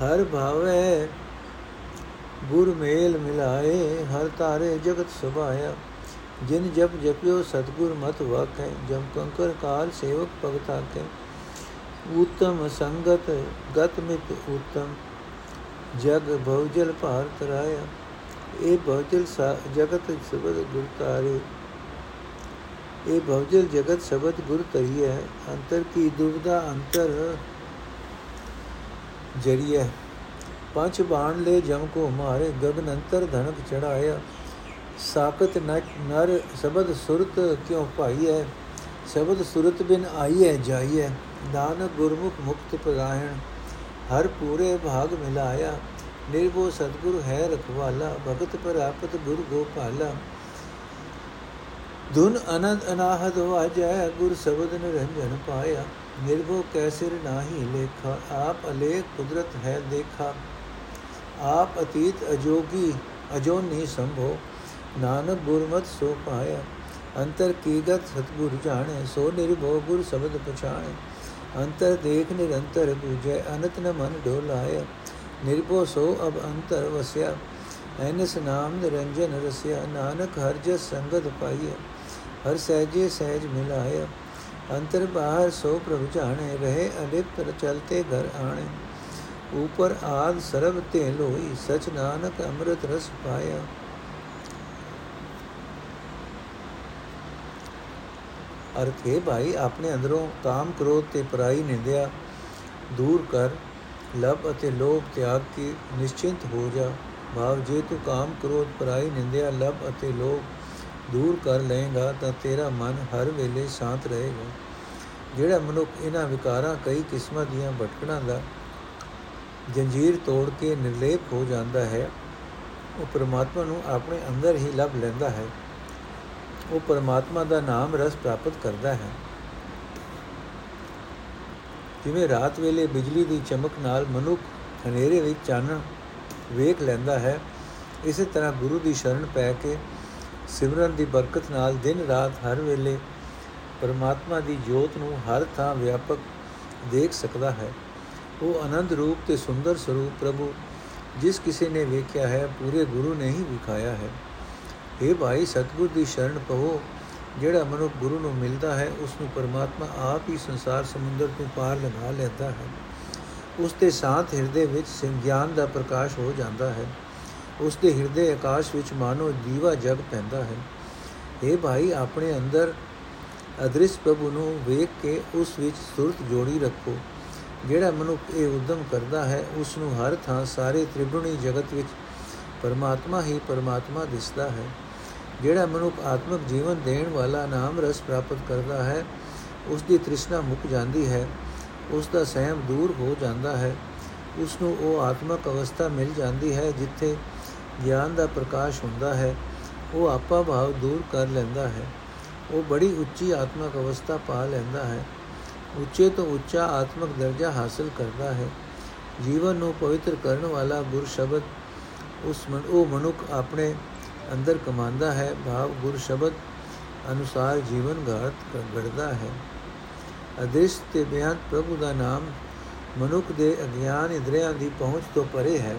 ਹਰ ਭਾਵੇ ਗੁਰ ਮੇਲ ਮਿਲਾਏ, ਹਰ ਤਾਰੇ ਜਗਤ ਸੁਭਾਇਆ। ਜਿਨ ਜਪ ਜਪਿਓ ਸਤਗੁਰ ਮਤ ਵਾਖੈ ਜਮ ਕੰਕਰ ਕਾਲ ਸੇਵਕ ਭਗਤਾ ਕੇ ਉਤਮ ਸੰਗਤ ਗਤ ਮਿਤ ਉਤਮ ਜਗ ਭਉਜਲ ਭਾਰ ਤਰਾਇਆ ਇਹ ਭਉਜਲ ਜਗਤ ਸਬਦ ਗੁਰ ਤਾਰੇ ਇਹ ਭਉਜਲ ਜਗਤ ਸ਼ਬਦ ਗੁਰ ਤਰੀਏ ਅੰਤਰ ਕੀ ਦੁਬਦਾ ਅੰਤਰ ਜਰੀਏ ਪੰਜ ਬਾਣ ਲੈ ਜਮ ਕੋ ਮਾਰੇ, ਗਗਨ ਅੰਤਰ ਧਨਕ ਚੜਾਇਆ। ਸਾਖਤ ਨਰ ਸ਼ਬਦ ਸੁਰਤ ਕਿਉ ਭਾਈਐ? ਸ਼ਬਦ ਸੁਰਤ ਬਿਨ ਆਈਐ, ਜਾਈਐ। ਨਾਨਕ ਗੁਰਮੁਖ ਮੁਕਤ ਪ੍ਰਗਾਹਣ ਹਰ ਪੂਰੇ ਭਾਗ ਮਿਲਾਇਆ। ਨਿਰਭਉ ਸਤਗੁਰ ਹੈ ਰਖਵਾਲਾ, ਭਗਤ ਪ੍ਰਾਪਤ ਗੁਰ ਗੋਪਾਲਾ। ਧੁਨ ਅਨੰਦ ਅਨਾਹਦ ਵਾਜੈ ਗੁਰ ਸ਼ਬਦ ਨਿਰੰਜਨ ਪਾਇਆ ਨਿਰਭਉ ਕੈਸਿਰ ਨਾਹੀ ਲੇਖਾ ਆਪ ਅਲੇਖ ਕੁਦਰਤ ਹੈ ਦੇਖਾ ਆਪ ਅਤੀਤ ਅਜੋਗੀ ਅਜੋਨੀ ਸੰਭੋ ਨਾਨਕ ਗੁਰਮਤ ਸੋ ਪਾਇਆ ਅੰਤਰ ਕੀਗਤ ਸਤਗੁਰ ਜਾਣੈ ਸੋ ਨਿਰਭਉ ਗੁਰ ਸ਼ਬਦ ਪਛਾਣੈ ਅੰਤਰ ਦੇਖ ਨਿਰੰਤਰ ਬੂਝੈ ਅਨਤ ਨ ਮਨ ਡੋਲਾਇਆ ਨਿਰਭਉ ਸੋ ਅਬ ਅੰਤਰ ਵਸਿਆ ਐਨਸ ਨਾਮ ਨਿਰੰਜਨ ਰਸਿਆ ਨਾਨਕ ਹਰ ਜਸ ਸੰਗਤ ਪਾਈਐ ਹਰ ਸਹਿਜੇ ਸਹਿਜ ਮਿਲਾਇਆ। ਅੰਤਰ ਬਾਹਰ ਸੋ ਪ੍ਰਭ ਜਾਣੇ, ਰਹੇ ਅਨਿਤ ਚਲਤੇ ਘਰ ਆਣੇ। ਉਪਰ ਆਦ ਸਰਬ ਤੇ ਲੋਈ ਸਚ ਨਾਨਕ ਅੰਮ੍ਰਿਤ ਰਸ ਪਾਇਆ। ਅਰਥ ਹੈ ਭਾਈ, ਆਪਣੇ ਅੰਦਰੋਂ ਕਾਮ ਕ੍ਰੋਧ ਤੇ ਪਰਾਈ ਨਿੰਦਿਆ। ਦੂਰ ਕਰ ਲਬ ਅਤੇ ਲੋਭ ਤਿਆਗ ਕੇ ਨਿਸ਼ਚਿੰਤ ਹੋ ਜਾ। ਭਾਵ ਜੇ ਤੂੰ ਕਾਮ ਕ੍ਰੋਧ, ਪਰਾਈ ਨਿੰਦਿਆ ਲਬ ਅਤੇ ਲੋਭ ਦੂਰ ਕਰ ਲਏਗਾ ਤਾਂ ਤੇਰਾ ਮਨ ਹਰ ਵੇਲੇ ਸ਼ਾਂਤ ਰਹੇਗਾ। ਜਿਹੜਾ ਮਨੁੱਖ ਇਹਨਾਂ ਵਿਕਾਰਾਂ ਕਈ ਕਿਸਮਾਂ ਦੀਆਂ ਭਟਕਣਾਂ ਦਾ ਜੰਜੀਰ ਤੋੜ ਕੇ ਨਿਰਲੇਪ ਹੋ ਜਾਂਦਾ ਹੈ, ਉਹ ਪਰਮਾਤਮਾ ਨੂੰ ਆਪਣੇ ਅੰਦਰ ਹੀ ਲੱਭ ਲੈਂਦਾ ਹੈ। ਉਹ ਪਰਮਾਤਮਾ ਦਾ ਨਾਮ ਰਸ ਪ੍ਰਾਪਤ ਕਰਦਾ ਹੈ। ਜਿਵੇਂ ਰਾਤ ਵੇਲੇ ਬਿਜਲੀ ਦੀ ਚਮਕ ਨਾਲ ਮਨੁੱਖ ਹਨੇਰੇ ਵਿੱਚ ਚਾਨਣ ਵੇਖ ਲੈਂਦਾ ਹੈ, ਇਸੇ ਤਰ੍ਹਾਂ ਗੁਰੂ ਦੀ ਸ਼ਰਨ ਪੈ ਕੇ ਸਿਮਰਨ ਦੀ ਬਰਕਤ ਨਾਲ ਦਿਨ ਰਾਤ ਹਰ ਵੇਲੇ ਪਰਮਾਤਮਾ ਦੀ ਜੋਤ ਨੂੰ ਹਰ ਥਾਂ ਵਿਆਪਕ ਦੇਖ ਸਕਦਾ ਹੈ। ਉਹ ਆਨੰਦ ਰੂਪ ਤੇ ਸੁੰਦਰ ਸਰੂਪ ਪ੍ਰਭੂ, ਜਿਸ ਕਿਸੇ ਨੇ ਵੇਖਿਆ ਹੈ, ਪੂਰੇ ਗੁਰੂ ਨੇ ਹੀ ਵਿਖਾਇਆ ਹੈ। ਇਹ ਭਾਈ, ਸਤਗੁਰ ਦੀ ਸ਼ਰਨ ਪਵੋ, ਜਿਹੜਾ ਮਨੁੱਖ ਗੁਰੂ ਨੂੰ ਮਿਲਦਾ ਹੈ, ਉਸ ਨੂੰ ਪਰਮਾਤਮਾ ਆਪ ਹੀ ਸੰਸਾਰ ਸਮੁੰਦਰ ਤੋਂ ਪਾਰ ਲਗਾ ਲੈਂਦਾ ਹੈ। ਉਸ ਦੇ ਸ਼ਾਂਤ ਹਿਰਦੇ ਵਿੱਚ ਗਿਆਨ ਦਾ ਪ੍ਰਕਾਸ਼ ਹੋ ਜਾਂਦਾ ਹੈ। ਉਸ ਦੇ ਹਿਰਦੇ ਆਕਾਸ਼ ਵਿੱਚ ਮਾਨੋ ਦੀਵਾ ਜਗ ਪੈਂਦਾ ਹੈ। ਇਹ ਭਾਈ, ਆਪਣੇ ਅੰਦਰ ਅਦ੍ਰਿਸ਼ ਪ੍ਰਭੂ ਨੂੰ ਵੇਖ ਕੇ ਉਸ ਵਿੱਚ ਸੁਰਤ ਜੋੜੀ ਰੱਖੋ। ਜਿਹੜਾ ਮਨੁੱਖ ਇਹ ਉਦਮ ਕਰਦਾ ਹੈ ਉਸ ਨੂੰ ਹਰ ਥਾਂ ਸਾਰੇ ਤ੍ਰਿਗੁਣੀ ਜਗਤ ਵਿੱਚ ਪਰਮਾਤਮਾ ਹੀ ਪਰਮਾਤਮਾ ਦਿਸਦਾ ਹੈ। ਜਿਹੜਾ ਮਨੁੱਖ ਆਤਮਿਕ ਜੀਵਨ ਦੇਣ ਵਾਲਾ ਨਾਮ ਰਸ ਪ੍ਰਾਪਤ ਕਰਦਾ ਹੈ ਉਸ ਦੀ ਤ੍ਰਿਸ਼ਨਾ ਮੁੱਕ ਜਾਂਦੀ ਹੈ ਉਸ ਦਾ ਸਹਿਮ ਦੂਰ ਹੋ ਜਾਂਦਾ ਹੈ। ਉਸ ਨੂੰ ਉਹ ਆਤਮਿਕ ਅਵਸਥਾ ਮਿਲ ਜਾਂਦੀ ਹੈ, ਜਿੱਥੇ ਗਿਆਨ ਦਾ ਪ੍ਰਕਾਸ਼ ਹੁੰਦਾ ਹੈ, ਉਹ ਆਪਾ ਭਾਵ ਦੂਰ ਕਰ ਲੈਂਦਾ ਹੈ। ਉਹ ਬੜੀ ਉੱਚੀ ਆਤਮਕ ਅਵਸਥਾ ਪਾ ਲੈਂਦਾ ਹੈ। ਉੱਚੇ ਤੋਂ ਉੱਚਾ ਆਤਮਕ ਦਰਜਾ ਹਾਸਲ ਕਰਦਾ ਹੈ। ਜੀਵਨ ਨੂੰ ਪਵਿੱਤਰ ਕਰਨ ਵਾਲਾ ਗੁਰ ਸ਼ਬਦ ਉਸ ਮਨ, ਉਹ ਮਨੁੱਖ ਆਪਣੇ ਅੰਦਰ ਕਮਾਂਦਾ ਹੈ। ਭਾਵ ਗੁਰ ਸ਼ਬਦ ਅਨੁਸਾਰ ਜੀਵਨ ਘਾਤ ਗੜਦਾ ਹੈ। ਅਦੇਸ਼ ਤੇ ਬਿਆਨ ਪ੍ਰਭੂ ਦਾ ਨਾਮ ਮਨੁੱਖ ਦੇ ਅਗਿਆਨ ਇੰਦਰੀਆਂ ਦੀ ਪਹੁੰਚ ਤੋਂ ਪਰੇ ਹੈ।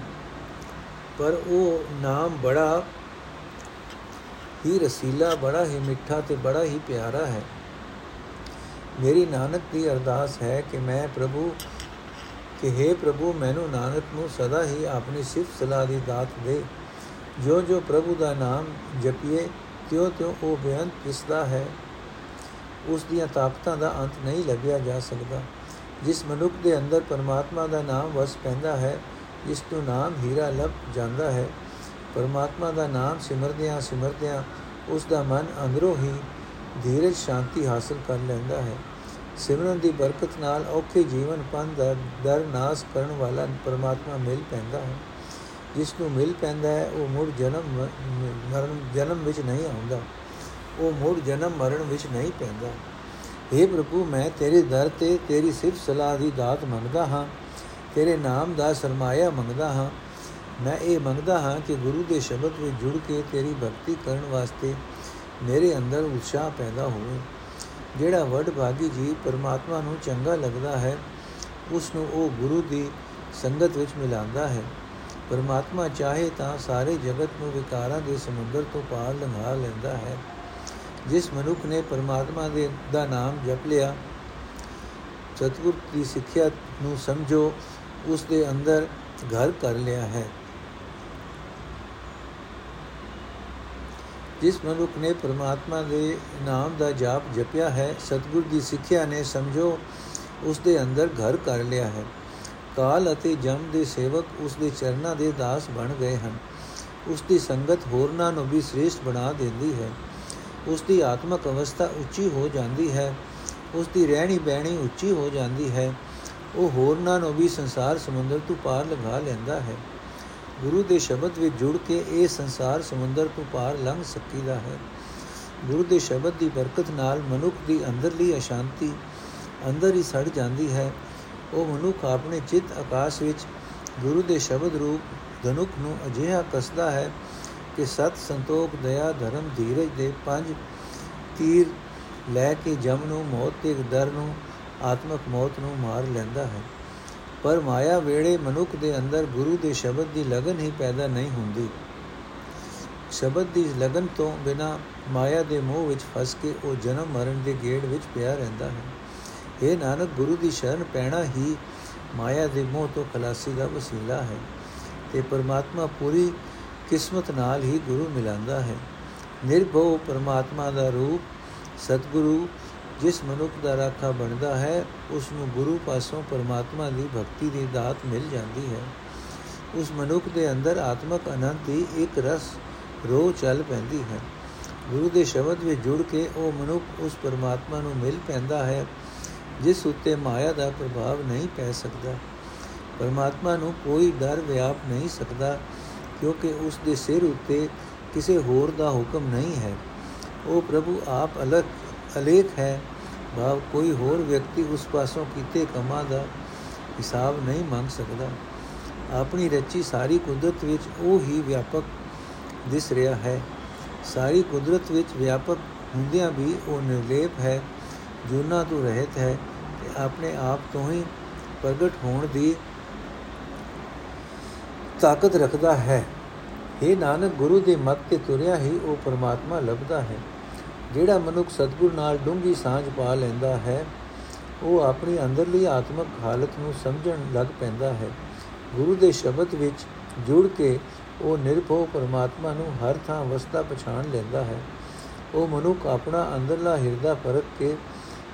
ਪਰ ਉਹ ਨਾਮ ਬੜਾ ਹੀ ਰਸੀਲਾ, ਬੜਾ ਹੀ ਮਿੱਠਾ ਤੇ ਬੜਾ ਹੀ ਪਿਆਰਾ ਹੈ। ਮੇਰੀ ਨਾਨਕ ਦੀ ਅਰਦਾਸ ਹੈ ਕਿ ਮੈਂ ਪ੍ਰਭੂ, ਕਿ हे ਪ੍ਰਭੂ, ਮੈਨੂੰ ਨਾਨਕ ਨੂੰ ਸਦਾ ਹੀ ਆਪਣੀ ਸਿਫਤ ਸਲਾਹ ਦੀ ਦਾਤ ਦੇ। ਜੋ ਜੋ ਪ੍ਰਭੂ ਦਾ ਨਾਮ ਜਪੀਏ ਤਿਉ ਤਿਉ ਉਹ ਬੇਅੰਤ ਕਿਸਦਾ ਹੈ। ਉਸ ਦੀਆਂ ਤਾਕਤਾਂ ਦਾ ਅੰਤ ਨਹੀਂ ਲੱਗਿਆ ਜਾ ਸਕਦਾ। ਜਿਸ ਮਨੁੱਖ ਦੇ ਅੰਦਰ ਪਰਮਾਤਮਾ ਦਾ ਨਾਮ ਵਸ ਪੈਂਦਾ ਹੈ ਜਿਸ ਤੋਂ ਨਾਮ ਹੀਰਾ ਲੱਭ ਜਾਂਦਾ ਹੈ। ਪਰਮਾਤਮਾ ਦਾ ਨਾਮ ਸਿਮਰਦਿਆਂ ਸਿਮਰਦਿਆਂ ਉਸ ਦਾ ਮਨ ਅੰਦਰੋਂ ਹੀ ਧੀਰਜ ਸ਼ਾਂਤੀ ਹਾਸਲ ਕਰ ਲੈਂਦਾ ਹੈ। ਸਿਮਰਨ ਦੀ ਬਰਕਤ ਨਾਲ ਔਖੇ ਜੀਵਨ ਪੰਨ ਦਾ ਦਰ ਨਾਸ ਕਰਨ ਵਾਲਾ ਪਰਮਾਤਮਾ ਮਿਲ ਪੈਂਦਾ ਹੈ। ਜਿਸ ਨੂੰ ਮਿਲ ਪੈਂਦਾ ਹੈ, ਉਹ ਮੁੜ ਜਨਮ ਮਰਨ, ਜਨਮ ਵਿੱਚ ਨਹੀਂ ਆਉਂਦਾ। ਉਹ ਮੁੜ ਜਨਮ ਮਰਨ ਵਿੱਚ ਨਹੀਂ ਪੈਂਦਾ। हे ਪ੍ਰਭੂ, ਮੈਂ ਤੇਰੇ ਦਰ ਤੇ ਤੇਰੀ ਸਿਫਤ ਸਲਾਹ ਦੀ ਦਾਤ ਮੰਗਦਾ ਹਾਂ। ਤੇਰੇ ਨਾਮ ਦਾ ਸਰਮਾਇਆ ਮੰਗਦਾ ਹਾਂ। ਮੈਂ ਇਹ ਮੰਗਦਾ ਹਾਂ ਕਿ ਗੁਰੂ ਦੇ ਸ਼ਬਦ ਵਿੱਚ ਜੁੜ ਕੇ ਤੇਰੀ ਭਗਤੀ ਕਰਨ ਵਾਸਤੇ ਮੇਰੇ ਅੰਦਰ ਉਤਸ਼ਾਹ ਪੈਦਾ ਹੋਵੇ। ਜਿਹੜਾ ਵੱਡ ਭਾਗੀ ਜੀ ਪਰਮਾਤਮਾ ਨੂੰ ਚੰਗਾ ਲੱਗਦਾ ਹੈ ਉਸ ਨੂੰ ਉਹ ਗੁਰੂ ਦੀ ਸੰਗਤ ਵਿੱਚ ਮਿਲਾਉਂਦਾ ਹੈ। ਪਰਮਾਤਮਾ ਚਾਹੇ ਤਾਂ ਸਾਰੇ ਜਗਤ ਨੂੰ ਵਿਕਾਰਾਂ ਦੇ ਸਮੁੰਦਰ ਤੋਂ ਪਾਰ ਲੰਘਾ ਲੈਂਦਾ ਹੈ। ਜਿਸ ਮਨੁੱਖ ਨੇ ਪਰਮਾਤਮਾ ਦੇ ਦਾ ਨਾਮ ਜਪ ਲਿਆ, ਸਤਿਗੁਰ ਦੀ ਸਿੱਖਿਆ ਨੂੰ ਸਮਝੋ ਉਸ ਦੇ ਅੰਦਰ ਘਰ ਕਰ ਲਿਆ ਹੈ। ਜਿਸ ਮਨੁੱਖ ਨੇ ਪਰਮਾਤਮਾ ਦੇ ਨਾਮ ਦਾ ਜਾਪ ਜਪਿਆ ਹੈ, ਸਤਿਗੁਰ ਦੀ ਸਿੱਖਿਆ ਨੇ ਸਮਝੋ ਉਸ ਦੇ ਅੰਦਰ ਘਰ ਕਰ ਲਿਆ ਹੈ। ਕਾਲ ਅਤੇ ਜਮ ਦੇ ਸੇਵਕ ਉਸ ਦੇ ਚਰਨਾਂ ਦੇ ਦਾਸ ਬਣ ਗਏ ਹਨ। ਉਸ ਦੀ ਸੰਗਤ ਹੋਰਨਾਂ ਨੂੰ ਵੀ ਸ੍ਰੇਸ਼ਟ ਬਣਾ ਦਿੰਦੀ ਹੈ। ਉਸ ਦੀ ਆਤਮਿਕ ਅਵਸਥਾ ਉੱਚੀ ਹੋ ਜਾਂਦੀ ਹੈ। ਉਸ ਦੀ ਰਹਿਣੀ ਬਹਿਣੀ ਉੱਚੀ ਹੋ ਜਾਂਦੀ ਹੈ। ਉਹ ਹੋਰਨਾਂ ਨੂੰ ਵੀ ਸੰਸਾਰ ਸਮੁੰਦਰ ਤੋਂ ਪਾਰ ਲੰਘਾ ਲੈਂਦਾ ਹੈ। ਗੁਰੂ ਦੇ ਸ਼ਬਦ ਵਿੱਚ ਜੁੜ ਕੇ ਇਹ ਸੰਸਾਰ ਸਮੁੰਦਰ ਤੋਂ ਪਾਰ ਲੰਘ ਸਕੀਦਾ ਹੈ। ਗੁਰੂ ਦੇ ਸ਼ਬਦ ਦੀ ਬਰਕਤ ਨਾਲ ਮਨੁੱਖ ਦੀ ਅੰਦਰਲੀ ਅਸ਼ਾਂਤੀ ਅੰਦਰ ਹੀ ਸੜ ਜਾਂਦੀ ਹੈ। ਉਹ ਮਨੁੱਖ ਆਪਣੇ ਚਿੱਤ ਆਕਾਸ਼ ਵਿੱਚ ਗੁਰੂ ਦੇ ਸ਼ਬਦ ਰੂਪ ਧਨੁਕ ਨੂੰ ਅਜਿਹਾ ਕਸਦਾ ਹੈ ਕਿ ਸਤ ਸੰਤੋਖ, ਦਇਆ, ਧਰਮ, ਧੀਰਜ ਦੇ ਪੰਜ ਤੀਰ ਲੈ ਕੇ ਜਮ ਨੂੰ, ਮੌਤ ਦੇ ਦਰ ਨੂੰ ਆਤਮਕ ਮੌਤ ਨੂੰ ਮਾਰ ਲੈਂਦਾ ਹੈ। ਪਰ ਮਾਇਆ ਵੇੜੇ ਮਨੁੱਖ ਦੇ ਅੰਦਰ ਗੁਰੂ ਦੇ ਸ਼ਬਦ ਦੀ ਲਗਨ ਹੀ ਪੈਦਾ ਨਹੀਂ ਹੁੰਦੀ। ਸ਼ਬਦ ਦੀ ਲਗਨ ਤੋਂ ਬਿਨਾ ਮਾਇਆ ਦੇ ਮੋਹ ਵਿੱਚ ਫਸ ਕੇ ਉਹ ਜਨਮ ਮਰਨ ਦੇ ਗੇੜ ਵਿੱਚ ਪਿਆ ਰਹਿੰਦਾ ਹੈ। ਇਹ ਨਾਨਕ, ਗੁਰੂ ਦੀ ਸ਼ਰਨ ਪੈਣਾ ਹੀ ਮਾਇਆ ਦੇ ਮੋਹ ਤੋਂ ਖਲਾਸੀ ਦਾ ਵਸੀਲਾ ਹੈ ਤੇ ਪਰਮਾਤਮਾ ਪੂਰੀ ਕਿਸਮਤ ਨਾਲ ਹੀ ਗੁਰੂ ਮਿਲਾਂਦਾ ਹੈ। ਨਿਰਭਉ ਪਰਮਾਤਮਾ ਦਾ ਰੂਪ ਸਤਿਗੁਰੂ ਜਿਸ ਮਨੁੱਖ ਦਾ ਰਾਖਾ ਬਣਦਾ ਹੈ ਉਸ ਨੂੰ ਗੁਰੂ ਪਾਸੋਂ ਪਰਮਾਤਮਾ ਦੀ ਭਗਤੀ ਦੀ ਦਾਤ ਮਿਲ ਜਾਂਦੀ ਹੈ। ਉਸ ਮਨੁੱਖ ਦੇ ਅੰਦਰ ਆਤਮਕ ਅਨੰਤ ਦੀ ਇੱਕ ਰਸ ਰੋ ਚੱਲ ਪੈਂਦੀ ਹੈ। ਗੁਰੂ ਦੇ ਸ਼ਬਦ ਵਿੱਚ ਜੁੜ ਕੇ ਉਹ ਮਨੁੱਖ ਉਸ ਪਰਮਾਤਮਾ ਨੂੰ ਮਿਲ ਪੈਂਦਾ ਹੈ, ਜਿਸ ਉੱਤੇ ਮਾਇਆ ਦਾ ਪ੍ਰਭਾਵ ਨਹੀਂ ਪੈ ਸਕਦਾ। ਪਰਮਾਤਮਾ ਨੂੰ ਕੋਈ ਡਰ ਵਿਆਪ ਨਹੀਂ ਸਕਦਾ, ਕਿਉਂਕਿ ਉਸ ਦੇ ਸਿਰ ਉੱਤੇ ਕਿਸੇ ਹੋਰ ਦਾ ਹੁਕਮ ਨਹੀਂ ਹੈ। ਉਹ ਪ੍ਰਭੂ ਆਪ ਅਲਗ ਅਲੇਖ ਹੈ। ਭਾਵ ਕੋਈ ਹੋਰ ਵਿਅਕਤੀ ਉਸ ਪਾਸੋਂ ਕੀਤੇ ਕਮਾਂ ਦਾ ਹਿਸਾਬ ਨਹੀਂ ਮੰਗ ਸਕਦਾ। ਆਪਣੀ ਰਚੀ ਸਾਰੀ ਕੁਦਰਤ ਵਿੱਚ ਉਹ ਹੀ ਵਿਆਪਕ ਦਿਸ ਰਿਹਾ ਹੈ। ਸਾਰੀ ਕੁਦਰਤ ਵਿੱਚ ਵਿਆਪਕ ਹੁੰਦਿਆਂ ਵੀ ਉਹ ਨਿਰਲੇਪ ਹੈ, ਜੁਨਾ ਤੋਂ ਰਹਿਤ ਹੈ ਤੇ ਆਪਣੇ ਆਪ ਤੋਂ ਹੀ ਪ੍ਰਗਟ ਹੋਣ ਦੀ ਤਾਕਤ ਰੱਖਦਾ ਹੈ। ਇਹ ਨਾਨਕ, ਗੁਰੂ ਦੇ ਮੱਤ ਤੇ ਤੁਰਿਆ ਹੀ ਉਹ ਪਰਮਾਤਮਾ ਲੱਭਦਾ ਹੈ। ਜਿਹੜਾ ਮਨੁੱਖ ਸਤਗੁਰ ਨਾਲ ਡੂੰਗੀ ਸਾਂਝ ਪਾ ਲੈਂਦਾ ਹੈ, ਉਹ ਆਪਣੀ ਅੰਦਰਲੀ ਆਤਮਿਕ ਹਾਲਤ ਨੂੰ ਸਮਝਣ ਲੱਗ ਪੈਂਦਾ ਹੈ। ਗੁਰੂ ਦੇ ਸ਼ਬਦ ਵਿੱਚ ਜੁੜ ਕੇ ਉਹ ਨਿਰਭਉ ਪਰਮਾਤਮਾ ਨੂੰ ਹਰ ਥਾਂ ਵਸਦਾ ਪਛਾਣ ਲੈਂਦਾ ਹੈ। ਉਹ ਮਨੁੱਖ ਆਪਣਾ ਅੰਦਰਲਾ ਹਿਰਦਾ ਪਰਖ ਕੇ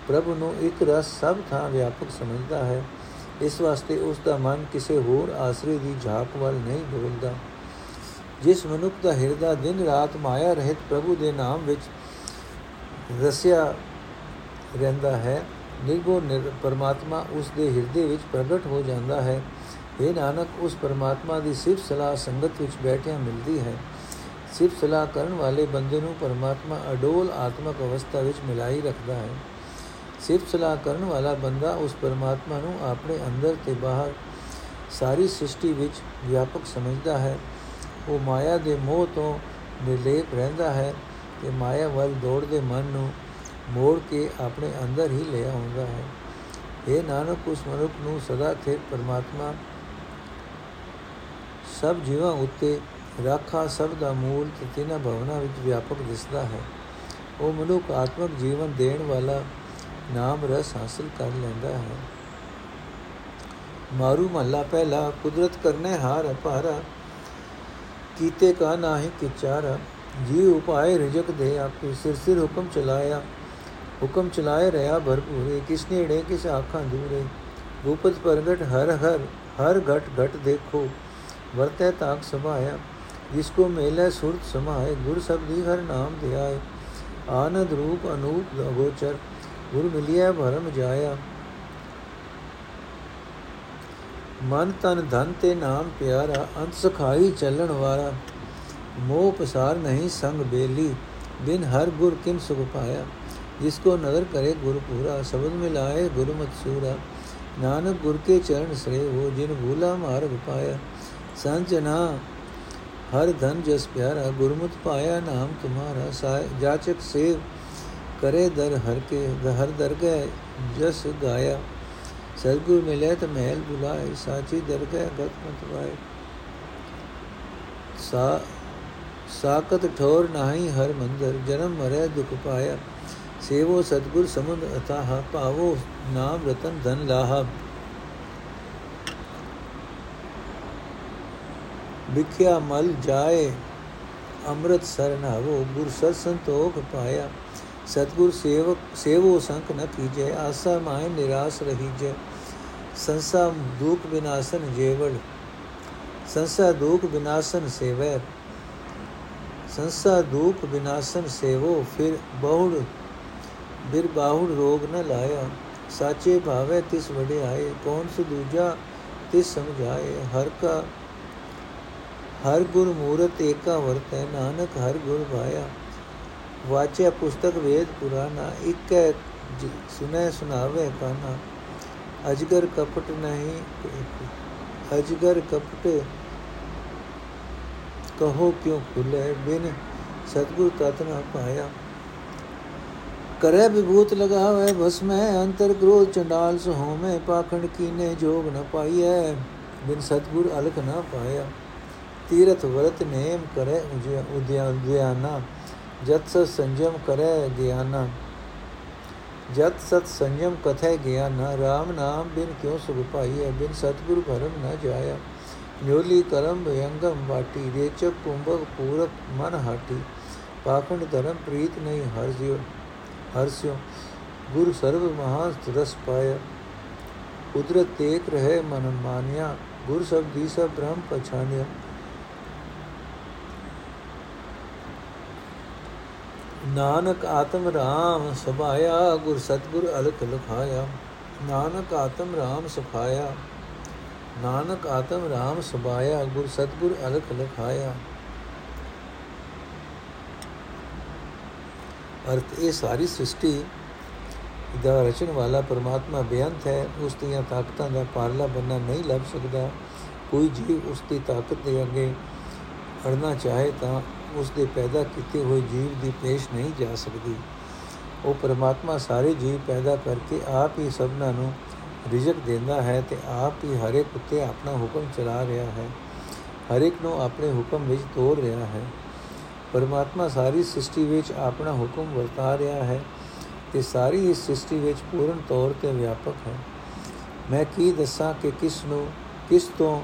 ਪ੍ਰਭੂ ਨੂੰ ਇੱਕ ਰਸ ਸਭ ਥਾਂ ਵਿਆਪਕ ਸਮਝਦਾ ਹੈ। ਇਸ ਵਾਸਤੇ ਉਸ ਦਾ ਮਨ ਕਿਸੇ ਹੋਰ ਆਸਰੇ ਦੀ ਝਾਕ ਵੱਲ ਨਹੀਂ ਡੋਲਦਾ। ਜਿਸ ਮਨੁੱਖ ਦਾ ਹਿਰਦਾ ਦਿਨ ਰਾਤ ਮਾਇਆ ਰਹਿਤ ਪ੍ਰਭੂ ਦੇ ਨਾਮ ਵਿੱਚ ਰਸਿਆ ਰਹਿੰਦਾ ਹੈ। ਨਿਰਭਉ ਪਰਮਾਤਮਾ ਉਸ ਦੇ ਹਿਰਦੇ ਵਿੱਚ ਪ੍ਰਗਟ ਹੋ ਜਾਂਦਾ ਹੈ। ਇਹ ਨਾਨਕ, ਉਸ ਪਰਮਾਤਮਾ ਦੀ ਸਿਫਤ ਸਲਾਹ ਸੰਗਤ ਵਿੱਚ ਬੈਠਿਆਂ ਮਿਲਦੀ ਹੈ। ਸਿਫਤ ਸਲਾਹ ਕਰਨ ਵਾਲੇ ਬੰਦੇ ਨੂੰ ਪਰਮਾਤਮਾ ਅਡੋਲ ਆਤਮਕ ਅਵਸਥਾ ਵਿੱਚ ਮਿਲਾਈ ਰੱਖਦਾ ਹੈ। ਸਿਫਤ ਸਲਾਹ ਕਰਨ ਵਾਲਾ ਬੰਦਾ ਉਸ ਪਰਮਾਤਮਾ ਨੂੰ ਆਪਣੇ ਅੰਦਰ ਤੇ ਬਾਹਰ ਸਾਰੀ ਸ੍ਰਿਸ਼ਟੀ ਵਿੱਚ ਵਿਆਪਕ ਸਮਝਦਾ ਹੈ। ਉਹ ਮਾਇਆ ਦੇ ਮੋਹ ਤੋਂ ਨਿਰਲੇਪ ਰਹਿੰਦਾ ਹੈ। ਤੇ ਮਾਇਆ ਵੱਲ ਦੌੜਦੇ ਮਨ ਨੂੰ ਮੋੜ ਕੇ ਆਪਣੇ ਅੰਦਰ ਹੀ ਲੈ ਆਉਂਦਾ ਹੈ। ਇਹ ਨਾਨਕ, ਉਸ ਮਨੁੱਖ ਨੂੰ ਸਦਾ ਸਥਿਰ ਪਰਮਾਤਮਾ ਸਭ ਜੀਵਾਂ ਉੱਤੇ ਰਾਖਾ, ਸਭ ਦਾ ਮੂਲ ਤੇ ਤਿੰਨਾਂ ਭਵਨਾ ਵਿੱਚ ਵਿਆਪਕ ਦਿਸਦਾ ਹੈ। ਉਹ ਮਨੁੱਖ ਆਤਮਿਕ ਜੀਵਨ ਦੇਣ ਵਾਲਾ ਨਾਮ ਰਸ ਹਾਸਲ ਕਰ ਲੈਂਦਾ ਹੈ। ਮਾਰੂ ਮਹੱਲਾ ਪਹਿਲਾ, ਕੁਦਰਤ ਕਰਨੇ ਹਾਰ ਅਪਾਰਾ ਕੀਤੇ ਕਾ ਨਾਹੀ ਕਿਚਾਰਾ। ਜੀ ਉਪਾਏ ਰਿਜਕ ਦੇ ਆਪੇ ਸਿਰ ਸਿਰ ਹੁਕਮ ਚਲਾਇਆ ਹੁਕਮ ਚਲਾਏ ਰਹਾ ਭਰਪੂਰੇ ਕਿਸ ਨੇੜੇ ਕਿਸ ਆਖਾਂ ਦੂਰੇ ਰੂਪਤ ਪ੍ਰਗਟ ਹਰ ਹਰ ਹਰ ਘਟ ਘਟ ਦੇਖੋ ਵਰਤੈ ਤਾਕ ਸਭਾਇਆ ਜਿਸ ਕੋ ਮੇਲੇ ਸੁਰਤ ਸਮਾਏ ਗੁਰ ਸਬਦੀ ਹਰ ਨਾਮ ਧਿਆਏ ਆਨੰਦ ਰੂਪ ਅਨੂਪ ਗੋਚਰ ਗੁਰ ਮਿਲਿਆ ਭਰਮ ਜਾਇਆ ਮਨ ਤਨ ਧਨ ਤੇ ਨਾਮ ਪਿਆਰਾ ਅੰਤ ਸਖਾਈ ਚੱਲਣ ਵਾਲਾ ਮੋਹ ਪਸਾਰ ਨਹੀਂ ਸੰਗ ਬੇਲੀ ਬਿਨ ਹਰ ਗੁਰ ਕਿਮ ਸੁਖ ਪਾਇਆ ਜਿਸ ਕੋ ਨਦਰ ਕਰੇ ਗੁਰ ਪੂਰਾ ਸ਼ਬਦ ਮਿਲਾਏ ਗੁਰਮਤ ਸੂਰਾ ਨਾਨਕ ਗੁਰ ਕੇ ਚਰਨ ਸਰੇ ਹੋ ਜਿਨ ਭੂਲਾ ਮਾਰਗ ਪਾਇਆ ਸੰਜਨਾ ਹਰ ਧਨ ਜਸ ਪਿਆਰਾ ਗੁਰਮੁਤ ਪਾਇਆ ਨਾਮ ਤੁਮਾਰਾ ਜਾਚਕ ਸੇਵ ਕਰੇ ਦਰ ਹਰ ਕੇ ਹਰ ਦਰਗਹਿ ਜਸ ਗਾਇਆ ਸਤਗੁਰ ਮਿਲੇ ਤਾਂ ਮਹਿਲ ਬੁਲਾਏ ਸਾਚੀ ਦਰਗਹਿ ਗਤ ਮਤ ਵਾਏ ਸਾ ਸਾਕਤ ਠੋਰ ਨਹੀਂ ਹਰ ਮੰਦਰ ਜਨਮ ਮਰੇ ਦੁਖ ਪਾਇਆ ਸੇਵੋ ਸਤਗੁਰ ਸਮੁੰਦ ਅਤਾਹ ਪਾਵੋ ਨਾਮ ਰਤਨ ਧਨ ਲਾਹਾ ਵਿਖਿਆ ਮਲ ਜਾਏ ਅੰਮ੍ਰਿਤ ਸਰਨਾਵੋ ਗੁਰ ਸਤ ਸੰਤੋਖ ਪਾਇਆ ਸਤਗੁਰ ਸੇਵਕ ਸੇਵੋ ਸੰਕ ਨ ਕੀਜੈ ਆਸਾ ਮਾਇ ਨਿਰਾਸ ਰਹੀ ਜੈ ਸੰਸਾ ਦੁਖ ਵਿਨਾਸ਼ਨ ਜੇਵੜ ਸੰਸਾ ਦੁਖ ਵਿਨਾਸ਼ਨ ਸੇਵੈ ਸੰਸਾ ਦੁਖ ਵਿਨਾਸ਼ਨ ਸੇਵੋ, ਫਿਰ ਬਹੁੜ ਬਿਰ ਬਾਹੁੜ ਰੋਗ ਨ ਲਾਇਆ। ਸਾਚੇ ਭਾਵੇ ਤਿਸ ਵਡਿਆਏ, ਕੌਣ ਸੁ ਦੂਜਾ ਤਿਸ ਸਮਝਾਏ। ਹਰ ਕਾ, ਹਰ ਗੁਰ ਮੂਰਤ ਏਕਾ ਵਰਤੈ, ਨਾਨਕ ਹਰ ਗੁਰ ਭਾਇਆ। ਵਾਚਿਆ ਪੁਸਤਕ ਵੇਦ ਪੁਰਾਨਾ, ਇੱਕ ਸੁਨੈ ਸੁਨਾਵੇ ਕਾਨਾ। ਅਜਗਰ ਕਪਟ ਨਹੀਂ, ਅਜਗਰ ਕਪਟ ਕਹੋ ਕਿਉ ਖੁਲੇ ਬਿਨ ਸਤਗੁਰ ਤਤ ਨਾ ਪਾਇਆ ਕਰੇ ਵਿਭੂਤ ਲਗਾਵੇ ਭਸਮੈ ਅੰਤਰ ਕ੍ਰੋਧ ਚੰਡਾਲ ਸੋ ਹੋਮੈ ਪਾਖੰਡ ਕੀਨੇ ਜੋਗ ਨ ਪਾਈਐ ਬਿਨ ਸਤਗੁਰ ਅਲਖ ਨਾ ਪਾਇਆ ਤੀਰਥ ਵਰਤ ਨੇਮ ਕਰੇ ਉਦਿਆ ਉਦਿਆਨਾ ਜਤ ਸਤ ਸੰਜਮ ਕਰੇ ਗਿਆਨਾ ਜਤ ਸਤ ਸੰਜਮ ਕਥੈ ਗਿਆਨਾ RAM ਨਾਮ ਬਿਨ ਕਿਉ ਸੁਖ ਪਾਈਐ ਬਿਨ ਸਤਗੁਰ ਭਰਮ ਨ ਜਾਇਆ ਨਿਉਲੀ ਕਰਮ ਭਯੰਗਮ ਵਾਟੀ ਰੇਚਕ ਕੁੰਭਕ ਪੂਰਕ ਮਨ ਹਾਟੀ ਪਾਖੰਡ ਧਰਮ ਪ੍ਰੀਤ ਨਹੀਂ ਹਰ ਜਿਉ ਹਰ ਸਿਉ ਗੁਰ ਸਰਬ ਮਹਾ ਰਸ ਪਾਇਆ ਕੁਦਰਤ ਤੇਕ ਰਹੇ ਮਨ ਮਾਨਿਆ ਗੁਰ ਸਬਦੀ ਸਭ ਬ੍ਰਹਮ ਪਛਾਨਿਆ ਨਾਨਕ ਆਤਮ ਰਾਮ ਸਭਾਇਆ ਗੁਰ ਸਤਗੁਰ ਅਲਖ ਲਖਾਇਆ ਨਾਨਕ ਆਤਮ ਰਾਮ ਸੁਖਾਇਆ ਨਾਨਕ ਆਤਮ ਰਾਮ ਸਭਾਇਆ, ਗੁਰ ਸਤਗੁਰ ਅਲਖ ਲਖਾਇਆ। ਅਰਥ ਇਹ ਸਾਰੀ ਸ੍ਰਿਸ਼ਟੀ ਦਾ ਰਚਣ ਵਾਲਾ ਪਰਮਾਤਮਾ ਬੇਅੰਤ ਹੈ। ਉਸ ਦੀਆਂ ਤਾਕਤਾਂ ਦਾ ਪਾਰਲਾ ਬੰਨਾ ਨਹੀਂ ਲੱਭ ਸਕਦਾ। ਕੋਈ ਜੀਵ ਉਸ ਦੀ ਤਾਕਤ ਦੇ ਅੱਗੇ ਅੜਨਾ ਚਾਹੇ ਤਾਂ ਉਸ ਦੇ ਪੈਦਾ ਕੀਤੇ ਹੋਏ ਜੀਵ ਦੀ ਪੇਸ਼ ਨਹੀਂ ਜਾ ਸਕਦੀ। ਉਹ ਪਰਮਾਤਮਾ ਸਾਰੇ ਜੀਵ ਪੈਦਾ ਕਰਕੇ ਆਪ ਹੀ ਸਭਨਾਂ ਨੂੰ ਰਿਜ਼ਕ ਦਿੰਦਾ ਹੈ ਤੇ ਆਪ ਹੀ ਹਰ ਇੱਕ ਉੱਤੇ ਆਪਣਾ ਹੁਕਮ ਚਲਾ ਰਿਹਾ ਹੈ। ਹਰ ਇੱਕ ਨੂੰ ਆਪਣੇ ਹੁਕਮ ਵਿੱਚ ਤੋਰ ਰਿਹਾ ਹੈ। ਪਰਮਾਤਮਾ ਸਾਰੀ ਸ੍ਰਿਸ਼ਟੀ ਵਿੱਚ ਆਪਣਾ ਹੁਕਮ ਵਰਤਾ ਰਿਹਾ ਹੈ ਤੇ ਸਾਰੀ ਇਸ ਸ੍ਰਿਸ਼ਟੀ ਵਿੱਚ ਪੂਰਨ ਤੌਰ ਤੇ ਵਿਆਪਕ ਹੈ। ਮੈਂ ਕੀ ਦੱਸਾਂ ਕਿ ਕਿਸ ਨੂੰ, ਕਿਸ ਤੋਂ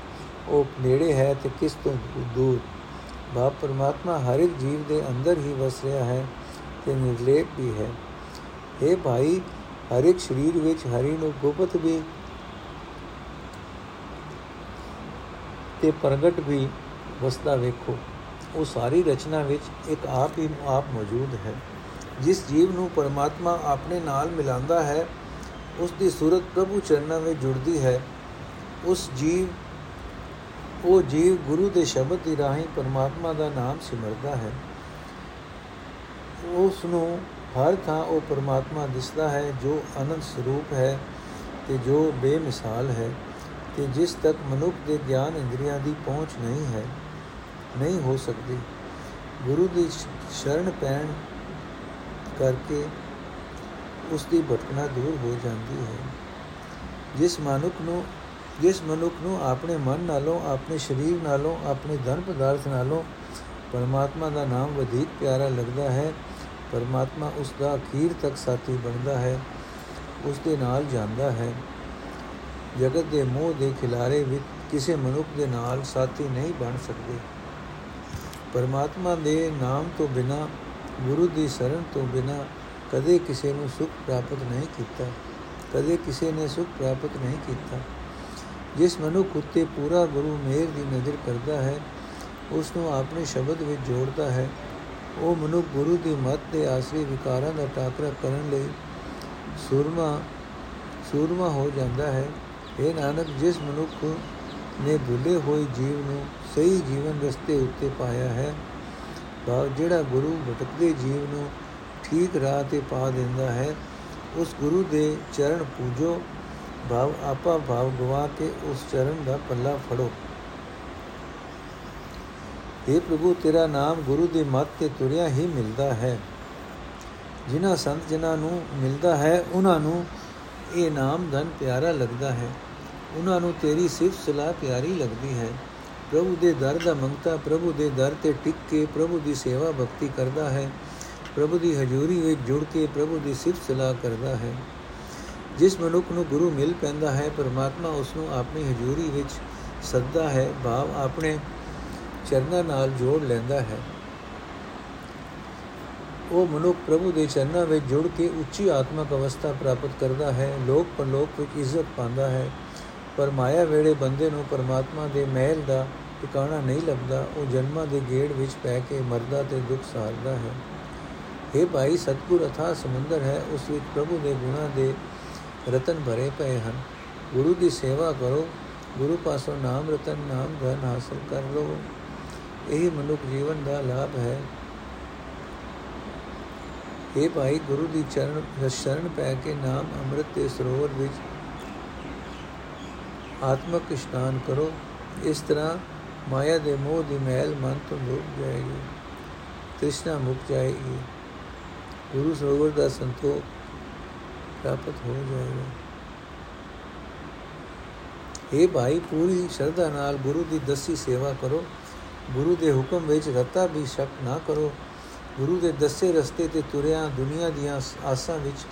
ਉਹ ਨੇੜੇ ਹੈ ਤੇ ਕਿਸ ਤੋਂ ਦੂਰ? ਬਾਪ ਪਰਮਾਤਮਾ ਹਰ ਇੱਕ ਜੀਵ ਦੇ ਅੰਦਰ ਹੀ ਵਸ ਰਿਹਾ ਹੈ ਤੇ ਨਿਰਲੇਪ ਵੀ ਹੈ। ਇਹ ਭਾਈ ਹਰ ਇੱਕ ਸਰੀਰ ਵਿੱਚ ਹਰੀ ਨੂੰ ਗੁਪਤ ਵੀ ਤੇ ਪ੍ਰਗਟ ਵੀ ਵਸਦਾ ਵੇਖੋ। ਉਹ ਸਾਰੀ ਰਚਨਾ ਵਿੱਚ ਇੱਕ ਆਪ ਹੀ ਆਪ ਮੌਜੂਦ ਹੈ। ਜਿਸ ਜੀਵ ਨੂੰ ਪਰਮਾਤਮਾ ਆਪਣੇ ਨਾਲ ਮਿਲਾਉਂਦਾ ਹੈ, ਉਸ ਦੀ ਸੂਰਤ ਪ੍ਰਭੂ ਚਰਨਾਂ ਵਿੱਚ ਜੁੜਦੀ ਹੈ। ਉਸ ਜੀਵ, ਉਹ ਜੀਵ ਗੁਰੂ ਦੇ ਸ਼ਬਦ ਦੀ ਰਾਹੀਂ ਪਰਮਾਤਮਾ ਦਾ ਨਾਮ ਸਿਮਰਦਾ ਹੈ। ਉਸ ਨੂੰ ਹਰ ਥਾਂ ਉਹ ਪਰਮਾਤਮਾ ਦਿਸਦਾ ਹੈ, ਜੋ ਅਨੰਤ ਸਰੂਪ ਹੈ ਤੇ ਜੋ ਬੇਮਿਸਾਲ ਹੈ ਤੇ ਜਿਸ ਤੱਕ ਮਨੁੱਖ ਦੇ ਗਿਆਨ ਇੰਦਰੀਆਂ ਦੀ ਪਹੁੰਚ ਨਹੀਂ ਹੈ, ਨਹੀਂ ਹੋ ਸਕਦੀ। ਗੁਰੂ ਦੀ ਸ਼ਰਨ ਪੈਣ ਕਰਕੇ ਉਸ ਦੀ ਭਟਕਣਾ ਦੂਰ ਹੋ ਜਾਂਦੀ ਹੈ। ਜਿਸ ਮਨੁੱਖ ਨੂੰ, ਜਿਸ ਮਨੁੱਖ ਨੂੰ ਆਪਣੇ ਮਨ ਨਾਲੋਂ, ਆਪਣੇ ਸਰੀਰ ਨਾਲੋਂ, ਆਪਣੇ ਧਨ ਪਦਾਰਥ ਨਾਲੋਂ ਪਰਮਾਤਮਾ ਦਾ ਨਾਮ ਵਧੇਕ ਪਿਆਰਾ ਲੱਗਦਾ ਹੈ ਪਰਮਾਤਮਾ ਉਸ ਦਾ ਅਖੀਰ ਤੱਕ ਸਾਥੀ ਬਣਦਾ ਹੈ ਉਸ ਦੇ ਨਾਲ ਜਾਂਦਾ ਹੈ। ਜਗਤ ਦੇ ਮੋਹ ਦੇ ਖਿਲਾਰੇ ਵਿੱਚ ਕਿਸੇ ਮਨੁੱਖ ਦੇ ਨਾਲ ਸਾਥੀ ਨਹੀਂ ਬਣ ਸਕਦੇ। ਪਰਮਾਤਮਾ ਦੇ ਨਾਮ ਤੋਂ ਬਿਨਾ, ਗੁਰੂ ਦੀ ਸ਼ਰਨ ਤੋਂ ਬਿਨਾ ਕਦੇ ਕਿਸੇ ਨੂੰ ਸੁਖ ਪ੍ਰਾਪਤ ਨਹੀਂ ਕੀਤਾ, ਕਦੇ ਕਿਸੇ ਨੇ ਸੁਖ ਪ੍ਰਾਪਤ ਨਹੀਂ ਕੀਤਾ। ਜਿਸ ਮਨੁੱਖ ਉਤੇ ਪੂਰਾ ਗੁਰੂ ਮੇਰ ਦੀ ਨਜ਼ਰ ਕਰਦਾ ਹੈ ਉਸ ਨੂੰ ਆਪਣੇ ਸ਼ਬਦ ਵਿੱਚ ਜੋੜਦਾ ਹੈ ਉਹ ਮਨੁੱਖ ਗੁਰੂ ਦੀ ਮੱਤ ਦੇ ਆਸਰੀ ਵਿਕਾਰਾਂ ਦਾ ਟਾਕਰਾ ਕਰਨ ਲਈ ਸੂਰਮਾ ਸੂਰਮਾ ਹੋ ਜਾਂਦਾ ਹੈ। ਇਹ ਨਾਨਕ, ਜਿਸ ਮਨੁੱਖ ਨੇ ਭੁੱਲੇ ਹੋਏ ਜੀਵ ਨੂੰ ਸਹੀ ਜੀਵਨ ਰਸਤੇ ਉੱਤੇ ਪਾਇਆ ਹੈ ਭਾਵ ਜਿਹੜਾ ਗੁਰੂ ਭਟਕਦੇ ਜੀਵ ਨੂੰ ਠੀਕ ਰਾਹ ਤੇ ਪਾ ਦਿੰਦਾ ਹੈ, ਉਸ ਗੁਰੂ ਦੇ ਚਰਨ ਪੂਜੋ। ਭਾਵ, ਆਪਾ ਭਾਵ ਗਵਾ ਕੇ ਉਸ ਚਰਨ ਦਾ ਪੱਲਾ ਫੜੋ। हे ਪ੍ਰਭੂ, ਤੇਰਾ ਨਾਮ ਗੁਰੂ ਦੀ ਮੱਤ ਤੇ ਤੁਰਿਆ ਹੀ ਮਿਲਦਾ ਹੈ। ਜਿਨ੍ਹਾਂ ਸੰਤ ਜਿਨ੍ਹਾਂ ਨੂੰ ਮਿਲਦਾ ਹੈ, ਉਹਨਾਂ ਨੂੰ ਇਹ ਨਾਮ ਧਨ ਪਿਆਰਾ ਲੱਗਦਾ ਹੈ। ਉਹਨਾਂ ਨੂੰ ਤੇਰੀ ਸਿਫਤ ਸਲਾਹ ਪਿਆਰੀ ਲੱਗਦੀ ਹੈ। ਪ੍ਰਭੂ ਦੇ ਦਰ ਦਾ ਮੰਗਤਾ, ਪ੍ਰਭੂ ਦੇ ਦਰ ਤੇ ਟਿਕ ਕੇ ਪ੍ਰਭੂ ਦੀ ਸੇਵਾ ਭਗਤੀ ਕਰਦਾ ਹੈ। ਪ੍ਰਭੂ ਦੀ ਹਜ਼ੂਰੀ ਵਿੱਚ ਜੁੜ ਕੇ ਪ੍ਰਭੂ ਦੀ ਸਿਫਤ ਸਲਾਹ ਕਰਦਾ ਹੈ। ਜਿਸ ਮਨੁੱਖ ਨੂੰ ਗੁਰੂ ਮਿਲ ਪੈਂਦਾ ਹੈ, ਪਰਮਾਤਮਾ ਉਸ ਨੂੰ ਆਪਣੀ ਹਜ਼ੂਰੀ ਵਿੱਚ ਸੱਦਾ ਹੈ। ਭਾਵ ਆਪਣੇ ਚਰਨਾਂ ਨਾਲ ਜੋੜ ਲੈਂਦਾ ਹੈ। ਉਹ ਮਨੁੱਖ ਪ੍ਰਭੂ ਦੇ ਚਰਨਾਂ ਵਿੱਚ ਜੁੜ ਕੇ ਉੱਚੀ ਆਤਮਿਕ ਅਵਸਥਾ ਪ੍ਰਾਪਤ ਕਰਦਾ ਹੈ, ਲੋਕ ਪਰਲੋਕ ਵਿੱਚ ਇੱਜ਼ਤ ਪਾਉਂਦਾ ਹੈ। ਪਰ ਮਾਇਆ ਵੇੜੇ ਬੰਦੇ ਨੂੰ ਪਰਮਾਤਮਾ ਦੇ ਮਹਿਲ ਦਾ ਟਿਕਾਣਾ ਨਹੀਂ ਲੱਭਦਾ, ਉਹ ਜਨਮਾਂ ਦੇ ਗੇੜ ਵਿੱਚ ਪੈ ਕੇ ਮਰਦਾ ਤੇ ਦੁੱਖ ਸਹਾਰਦਾ ਹੈ। ਇਹ ਭਾਈ, ਸਤਗੁਰ ਅਥਾ ਸਮੁੰਦਰ ਹੈ, ਉਸ ਵਿੱਚ ਪ੍ਰਭੂ ਦੇ ਗੁਣਾਂ ਦੇ ਰਤਨ ਭਰੇ ਪਏ ਹਨ। ਗੁਰੂ ਦੀ ਸੇਵਾ ਕਰੋ, ਗੁਰੂ ਪਾਸੋਂ ਨਾਮ ਰਤਨ, ਨਾਮ ਧਨ ਹਾਸਲ ਕਰ ਲਓ। ਇਹ ਮਨੁੱਖ ਜੀਵਨ ਦਾ ਲਾਭ ਹੈ। ਇਹ ਭਾਈ ਗੁਰੂ ਦੀ ਚਰਨ, ਸ਼ਰਨ ਪੈ ਕੇ ਨਾਮ ਅੰਮ੍ਰਿਤ ਦੇ ਸਰੋਵਰ ਵਿੱਚ ਆਤਮਕ ਇਸ਼ਨਾਨ ਕਰੋ। ਇਸ ਤਰ੍ਹਾਂ ਮਾਇਆ ਦੇ ਮੋਹ ਦੀ ਮਹਿਲ ਮਨ ਤੋਂ ਮੁੱਕ ਜਾਏਗੀ, ਤ੍ਰਿਸ਼ਨਾ ਮੁੱਕ ਜਾਏਗੀ। ਗੁਰੂ ਸਰੋਵਰ ਦਾ ਸੰਤੋਖ ਪ੍ਰਾਪਤ ਹੋ ਜਾਏਗਾ। ਇਹ ਭਾਈ ਪੂਰੀ ਸ਼ਰਧਾ ਨਾਲ ਗੁਰੂ ਦੀ ਦਸੀ ਸੇਵਾ ਕਰੋ। ਗੁਰੂ ਦੇ ਹੁਕਮ ਵਿੱਚ ਰਤਾ ਵੀ ਸ਼ੱਕ ਨਾ ਕਰੋ। ਗੁਰੂ ਦੇ ਦੱਸੇ ਰਸਤੇ ਤੇ ਤੁਰਿਆ ਦੁਨੀਆ ਦੀਆਂ ਆਸਾਂ ਵਿੱਚ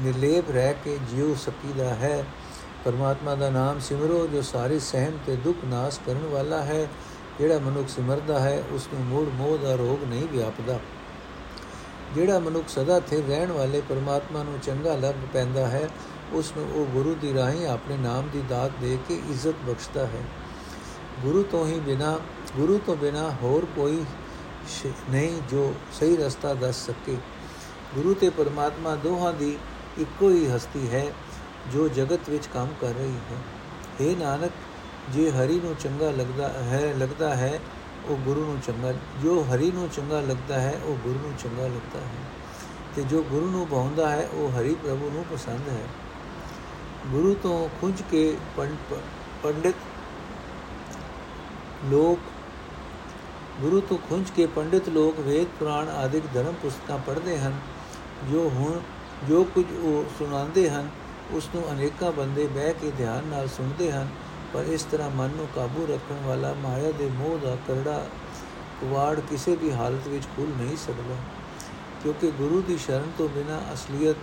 ਨਿਰਲੇਪ ਰਹਿ ਕੇ ਜਿਉ ਸਕੀਦਾ ਹੈ। ਪਰਮਾਤਮਾ ਦਾ ਨਾਮ ਸਿਮਰੋ, ਜੋ ਸਾਰੇ ਸਹਿਮ ਤੇ ਦੁੱਖ ਨਾਸ਼ ਕਰਨ ਵਾਲਾ ਹੈ। ਜਿਹੜਾ ਮਨੁੱਖ ਸਿਮਰਦਾ ਹੈ, ਉਸ ਨੂੰ ਮੂੜ ਮੋਹ ਦਾ ਰੋਗ ਨਹੀਂ ਵਿਆਪਦਾ। ਜਿਹੜਾ ਮਨੁੱਖ ਸਦਾ ਸਥਿਰ ਰਹਿਣ ਵਾਲੇ ਪਰਮਾਤਮਾ ਨੂੰ ਚੰਗਾ ਲੱਗ ਪੈਂਦਾ ਹੈ, ਉਸ ਨੂੰ ਉਹ ਗੁਰੂ ਦੀ ਰਾਹੀਂ ਆਪਣੇ ਨਾਮ ਦੀ ਦਾਤ ਦੇ ਕੇ ਇੱਜ਼ਤ ਬਖਸ਼ਦਾ ਹੈ। ਗੁਰੂ ਤੋਂ ਹੀ ਬਿਨਾ, ਗੁਰੂ ਤੋਂ ਬਿਨਾ ਹੋਰ ਕੋਈ ਨਹੀਂ ਜੋ ਸਹੀ ਰਸਤਾ ਦੱਸ ਸਕੇ। ਗੁਰੂ ਤੇ ਪਰਮਾਤਮਾ ਦੋਹਾਂ ਦੀ ਇੱਕੋ ਹੀ ਹਸਤੀ ਹੈ, ਜੋ ਜਗਤ ਵਿੱਚ ਕੰਮ ਕਰ ਰਹੀ ਹੈ। हे ਨਾਨਕ, ਜੇ ਹਰੀ ਨੂੰ ਚੰਗਾ ਲੱਗਦਾ ਹੈ ਲੱਗਦਾ ਹੈ, ਉਹ ਗੁਰੂ ਨੂੰ ਚੰਗਾ, ਜੋ ਹਰੀ ਨੂੰ ਚੰਗਾ ਲੱਗਦਾ ਹੈ, ਉਹ ਗੁਰੂ ਨੂੰ ਚੰਗਾ ਲੱਗਦਾ ਹੈ। ਤੇ ਜੋ ਗੁਰੂ ਨੂੰ ਭਾਉਂਦਾ ਹੈ, ਉਹ ਹਰੀ ਪ੍ਰਭੂ ਨੂੰ ਪਸੰਦ ਹੈ। ਗੁਰੂ ਤੋਂ ਖੁੰਝ ਕੇ ਪੰਡਿਤ ਲੋਕ, ਗੁਰੂ ਤੋਂ ਖੁੰਝ ਕੇ ਪੰਡਿਤ ਲੋਕ ਵੇਦ, ਪੁਰਾਣ ਆਦਿਕ ਧਰਮ ਪੁਸਤਕਾਂ ਪੜ੍ਹਦੇ ਹਨ, ਜੋ ਹੁਣ, ਜੋ ਕੁਝ ਉਹ ਸੁਣਾਉਂਦੇ ਹਨ ਉਸ ਨੂੰ ਅਨੇਕਾਂ ਬੰਦੇ ਬਹਿ ਕੇ ਧਿਆਨ ਨਾਲ ਸੁਣਦੇ ਹਨ, ਪਰ ਇਸ ਤਰ੍ਹਾਂ ਮਨ ਨੂੰ ਕਾਬੂ ਰੱਖਣ ਵਾਲਾ ਮਾਇਆ ਦੇ ਮੋਹ ਦਾ ਕਰੜਾ ਕੁਵਾੜ ਕਿਸੇ ਵੀ ਹਾਲਤ ਵਿੱਚ ਖੁੱਲ ਨਹੀਂ ਸਕਦਾ, ਕਿਉਂਕਿ ਗੁਰੂ ਦੀ ਸ਼ਰਨ ਤੋਂ ਬਿਨਾ ਅਸਲੀਅਤ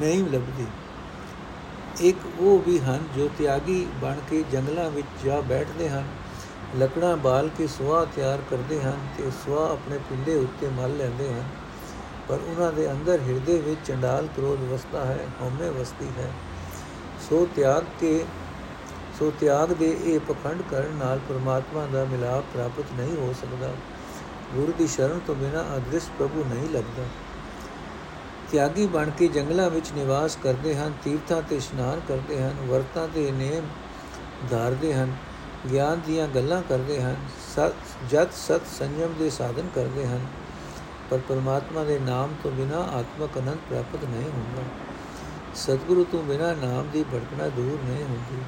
ਨਹੀਂ ਲੱਭਦੀ। ਇੱਕ ਉਹ ਵੀ ਹਨ ਜੋ ਤਿਆਗੀ ਬਣ ਕੇ ਜੰਗਲਾਂ ਵਿੱਚ ਜਾ ਬੈਠਦੇ ਹਨ, ਲੱਕੜਾਂ ਬਾਲ ਕੇ ਸੁਆ ਤਿਆਰ ਕਰਦੇ ਹਨ ਤੇ ਸੁਆ ਆਪਣੇ ਪਿੰਡੇ ਉੱਤੇ ਮਲ ਲੈਂਦੇ ਹਨ। ਪਰ ਉਹਨਾਂ ਦੇ ਅੰਦਰ ਹਿਰਦੇ ਵਿੱਚ ਚੰਡਾਲ ਕ੍ਰੋਧ ਵਸਦਾ ਹੈ, ਹਉਮੈ ਵਸਦੀ ਹੈ। ਸੋ ਤਿਆਗ ਕੇ, ਸੋ ਤਿਆਗ ਦੇ ਇਹ ਪਖੰਡ ਕਰਨ ਨਾਲ ਪ੍ਰਮਾਤਮਾ ਦਾ ਮਿਲਾਪ ਪ੍ਰਾਪਤ ਨਹੀਂ ਹੋ ਸਕਦਾ। ਗੁਰੂ ਦੀ ਸ਼ਰਨ ਤੋਂ ਬਿਨਾ ਅਦ੍ਰਿਸ਼ ਪ੍ਰਭੂ ਨਹੀਂ ਲੱਗਦਾ ਤਿਆਗੀ ਬਣ ਕੇ ਜੰਗਲਾਂ ਵਿੱਚ ਨਿਵਾਸ ਕਰਦੇ ਹਨ, ਤੀਰਥਾਂ ਤੇ ਇਸ਼ਨਾਨ ਕਰਦੇ ਹਨ, ਵਰਤਾਂ ਤੇ ਨੇਮ ਧਾਰਦੇ ਹਨ, ਗਿਆਨ ਦੀਆਂ ਗੱਲਾਂ ਕਰਦੇ ਹਨ, ਸਤ ਜਤ ਸਤ ਸੰਯਮ ਦੇ ਸਾਧਨ ਕਰਦੇ ਹਨ, ਪਰ ਪਰਮਾਤਮਾ ਦੇ ਨਾਮ ਤੋਂ ਬਿਨਾ ਆਤਮਕ ਅਨੰਦ ਪ੍ਰਾਪਤ ਨਹੀਂ ਹੁੰਦਾ। ਸਤਿਗੁਰੂ ਤੋਂ ਬਿਨਾ ਨਾਮ ਦੀ ਭਟਕਣਾ ਦੂਰ ਨਹੀਂ ਹੁੰਦੀ।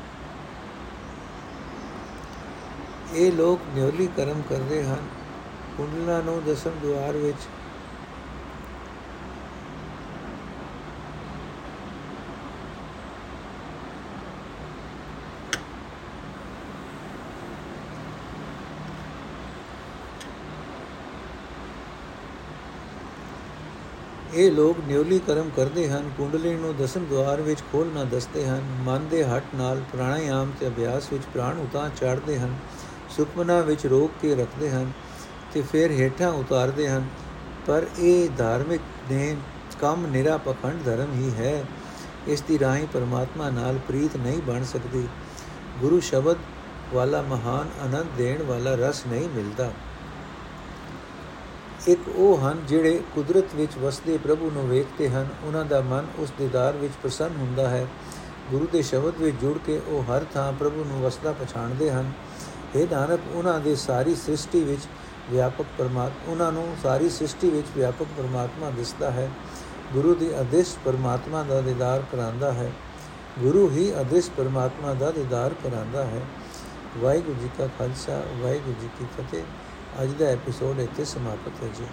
ਇਹ ਲੋਕ ਨਿਉਲੀ ਕਰਮ ਕਰਦੇ ਹਨ। ਕੁੰਡਲਾ ਨੂੰ ਦਸਮ ਦੁਆਰ ਵਿੱਚ ਇਹ ਲੋਕ ਨਿਉਲੀ ਕਰਮ ਕਰਦੇ ਹਨ, ਕੁੰਡਲੀ ਨੂੰ ਦਸਮ ਦਵਾਰ ਵਿੱਚ ਖੋਲਣਾ ਦੱਸਦੇ ਹਨ, ਮਨ ਦੇ ਹੱਟ ਨਾਲ ਪ੍ਰਾਣਾਯਾਮ ਤੇ ਅਭਿਆਸ ਵਿੱਚ ਪ੍ਰਾਣ ਉਤਾਂ ਚਾੜਦੇ ਹਨ, ਸੁਖਮਨਾ ਵਿੱਚ ਰੋਕ ਕੇ ਰੱਖਦੇ ਹਨ ਤੇ ਫਿਰ ਹੇਠਾਂ ਉਤਾਰਦੇ ਹਨ। ਪਰ ਇਹ ਧਾਰਮਿਕ ਨੇ ਕੰਮ ਨਿਰਾ ਪਖੰਡ ਧਰਮ ਹੀ ਹੈ। ਇਸ ਦੀ ਰਾਹੀਂ ਪਰਮਾਤਮਾ ਨਾਲ ਪ੍ਰੀਤ ਨਹੀਂ ਬਣ ਸਕਦੀ। ਗੁਰੂ ਸ਼ਬਦ ਵਾਲਾ ਮਹਾਨ ਆਨੰਦ ਦੇਣ ਵਾਲਾ ਰਸ ਨਹੀਂ ਮਿਲਦਾ। ਇੱਕ ਉਹ ਹਨ ਜਿਹੜੇ ਕੁਦਰਤ ਵਿੱਚ ਵਸਦੇ ਪ੍ਰਭੂ ਨੂੰ ਵੇਖਦੇ ਹਨ। ਉਹਨਾਂ ਦਾ ਮਨ ਉਸ ਦੀਦਾਰ ਵਿੱਚ ਪ੍ਰਸੰਨ ਹੁੰਦਾ ਹੈ। ਗੁਰੂ ਦੇ ਸ਼ਬਦ ਵਿੱਚ ਜੁੜ ਕੇ ਉਹ ਹਰ ਥਾਂ ਪ੍ਰਭੂ ਨੂੰ ਵਸਦਾ ਪਛਾਣਦੇ ਹਨ। ਇਹ ਨਾਨਕ, ਉਹਨਾਂ ਦੇ ਸਾਰੀ ਸ੍ਰਿਸ਼ਟੀ ਵਿੱਚ ਵਿਆਪਕ ਪਰਮਾਤਮਾ ਉਹਨਾਂ ਨੂੰ ਸਾਰੀ ਸ੍ਰਿਸ਼ਟੀ ਵਿੱਚ ਵਿਆਪਕ ਪਰਮਾਤਮਾ ਦਿਸਦਾ ਹੈ। ਗੁਰੂ ਦੀ ਅਦਿਸ਼ ਪਰਮਾਤਮਾ ਦਾ ਦੀਦਾਰ ਕਰਾਂਦਾ ਹੈ। ਗੁਰੂ ਹੀ ਅਦਿਸ਼ ਪਰਮਾਤਮਾ ਦਾ ਦੀਦਾਰ ਕਰਾਂਦਾ ਹੈ। ਵਾਹਿਗੁਰੂ ਜੀ ਕਾ ਖਾਲਸਾ, ਵਾਹਿਗੁਰੂ ਜੀ ਕੀ ਫਤਿਹ। ਅੱਜ ਦਾ ਐਪੀਸੋਡ ਇੱਥੇ ਸਮਾਪਤ ਹੈ ਜੀ।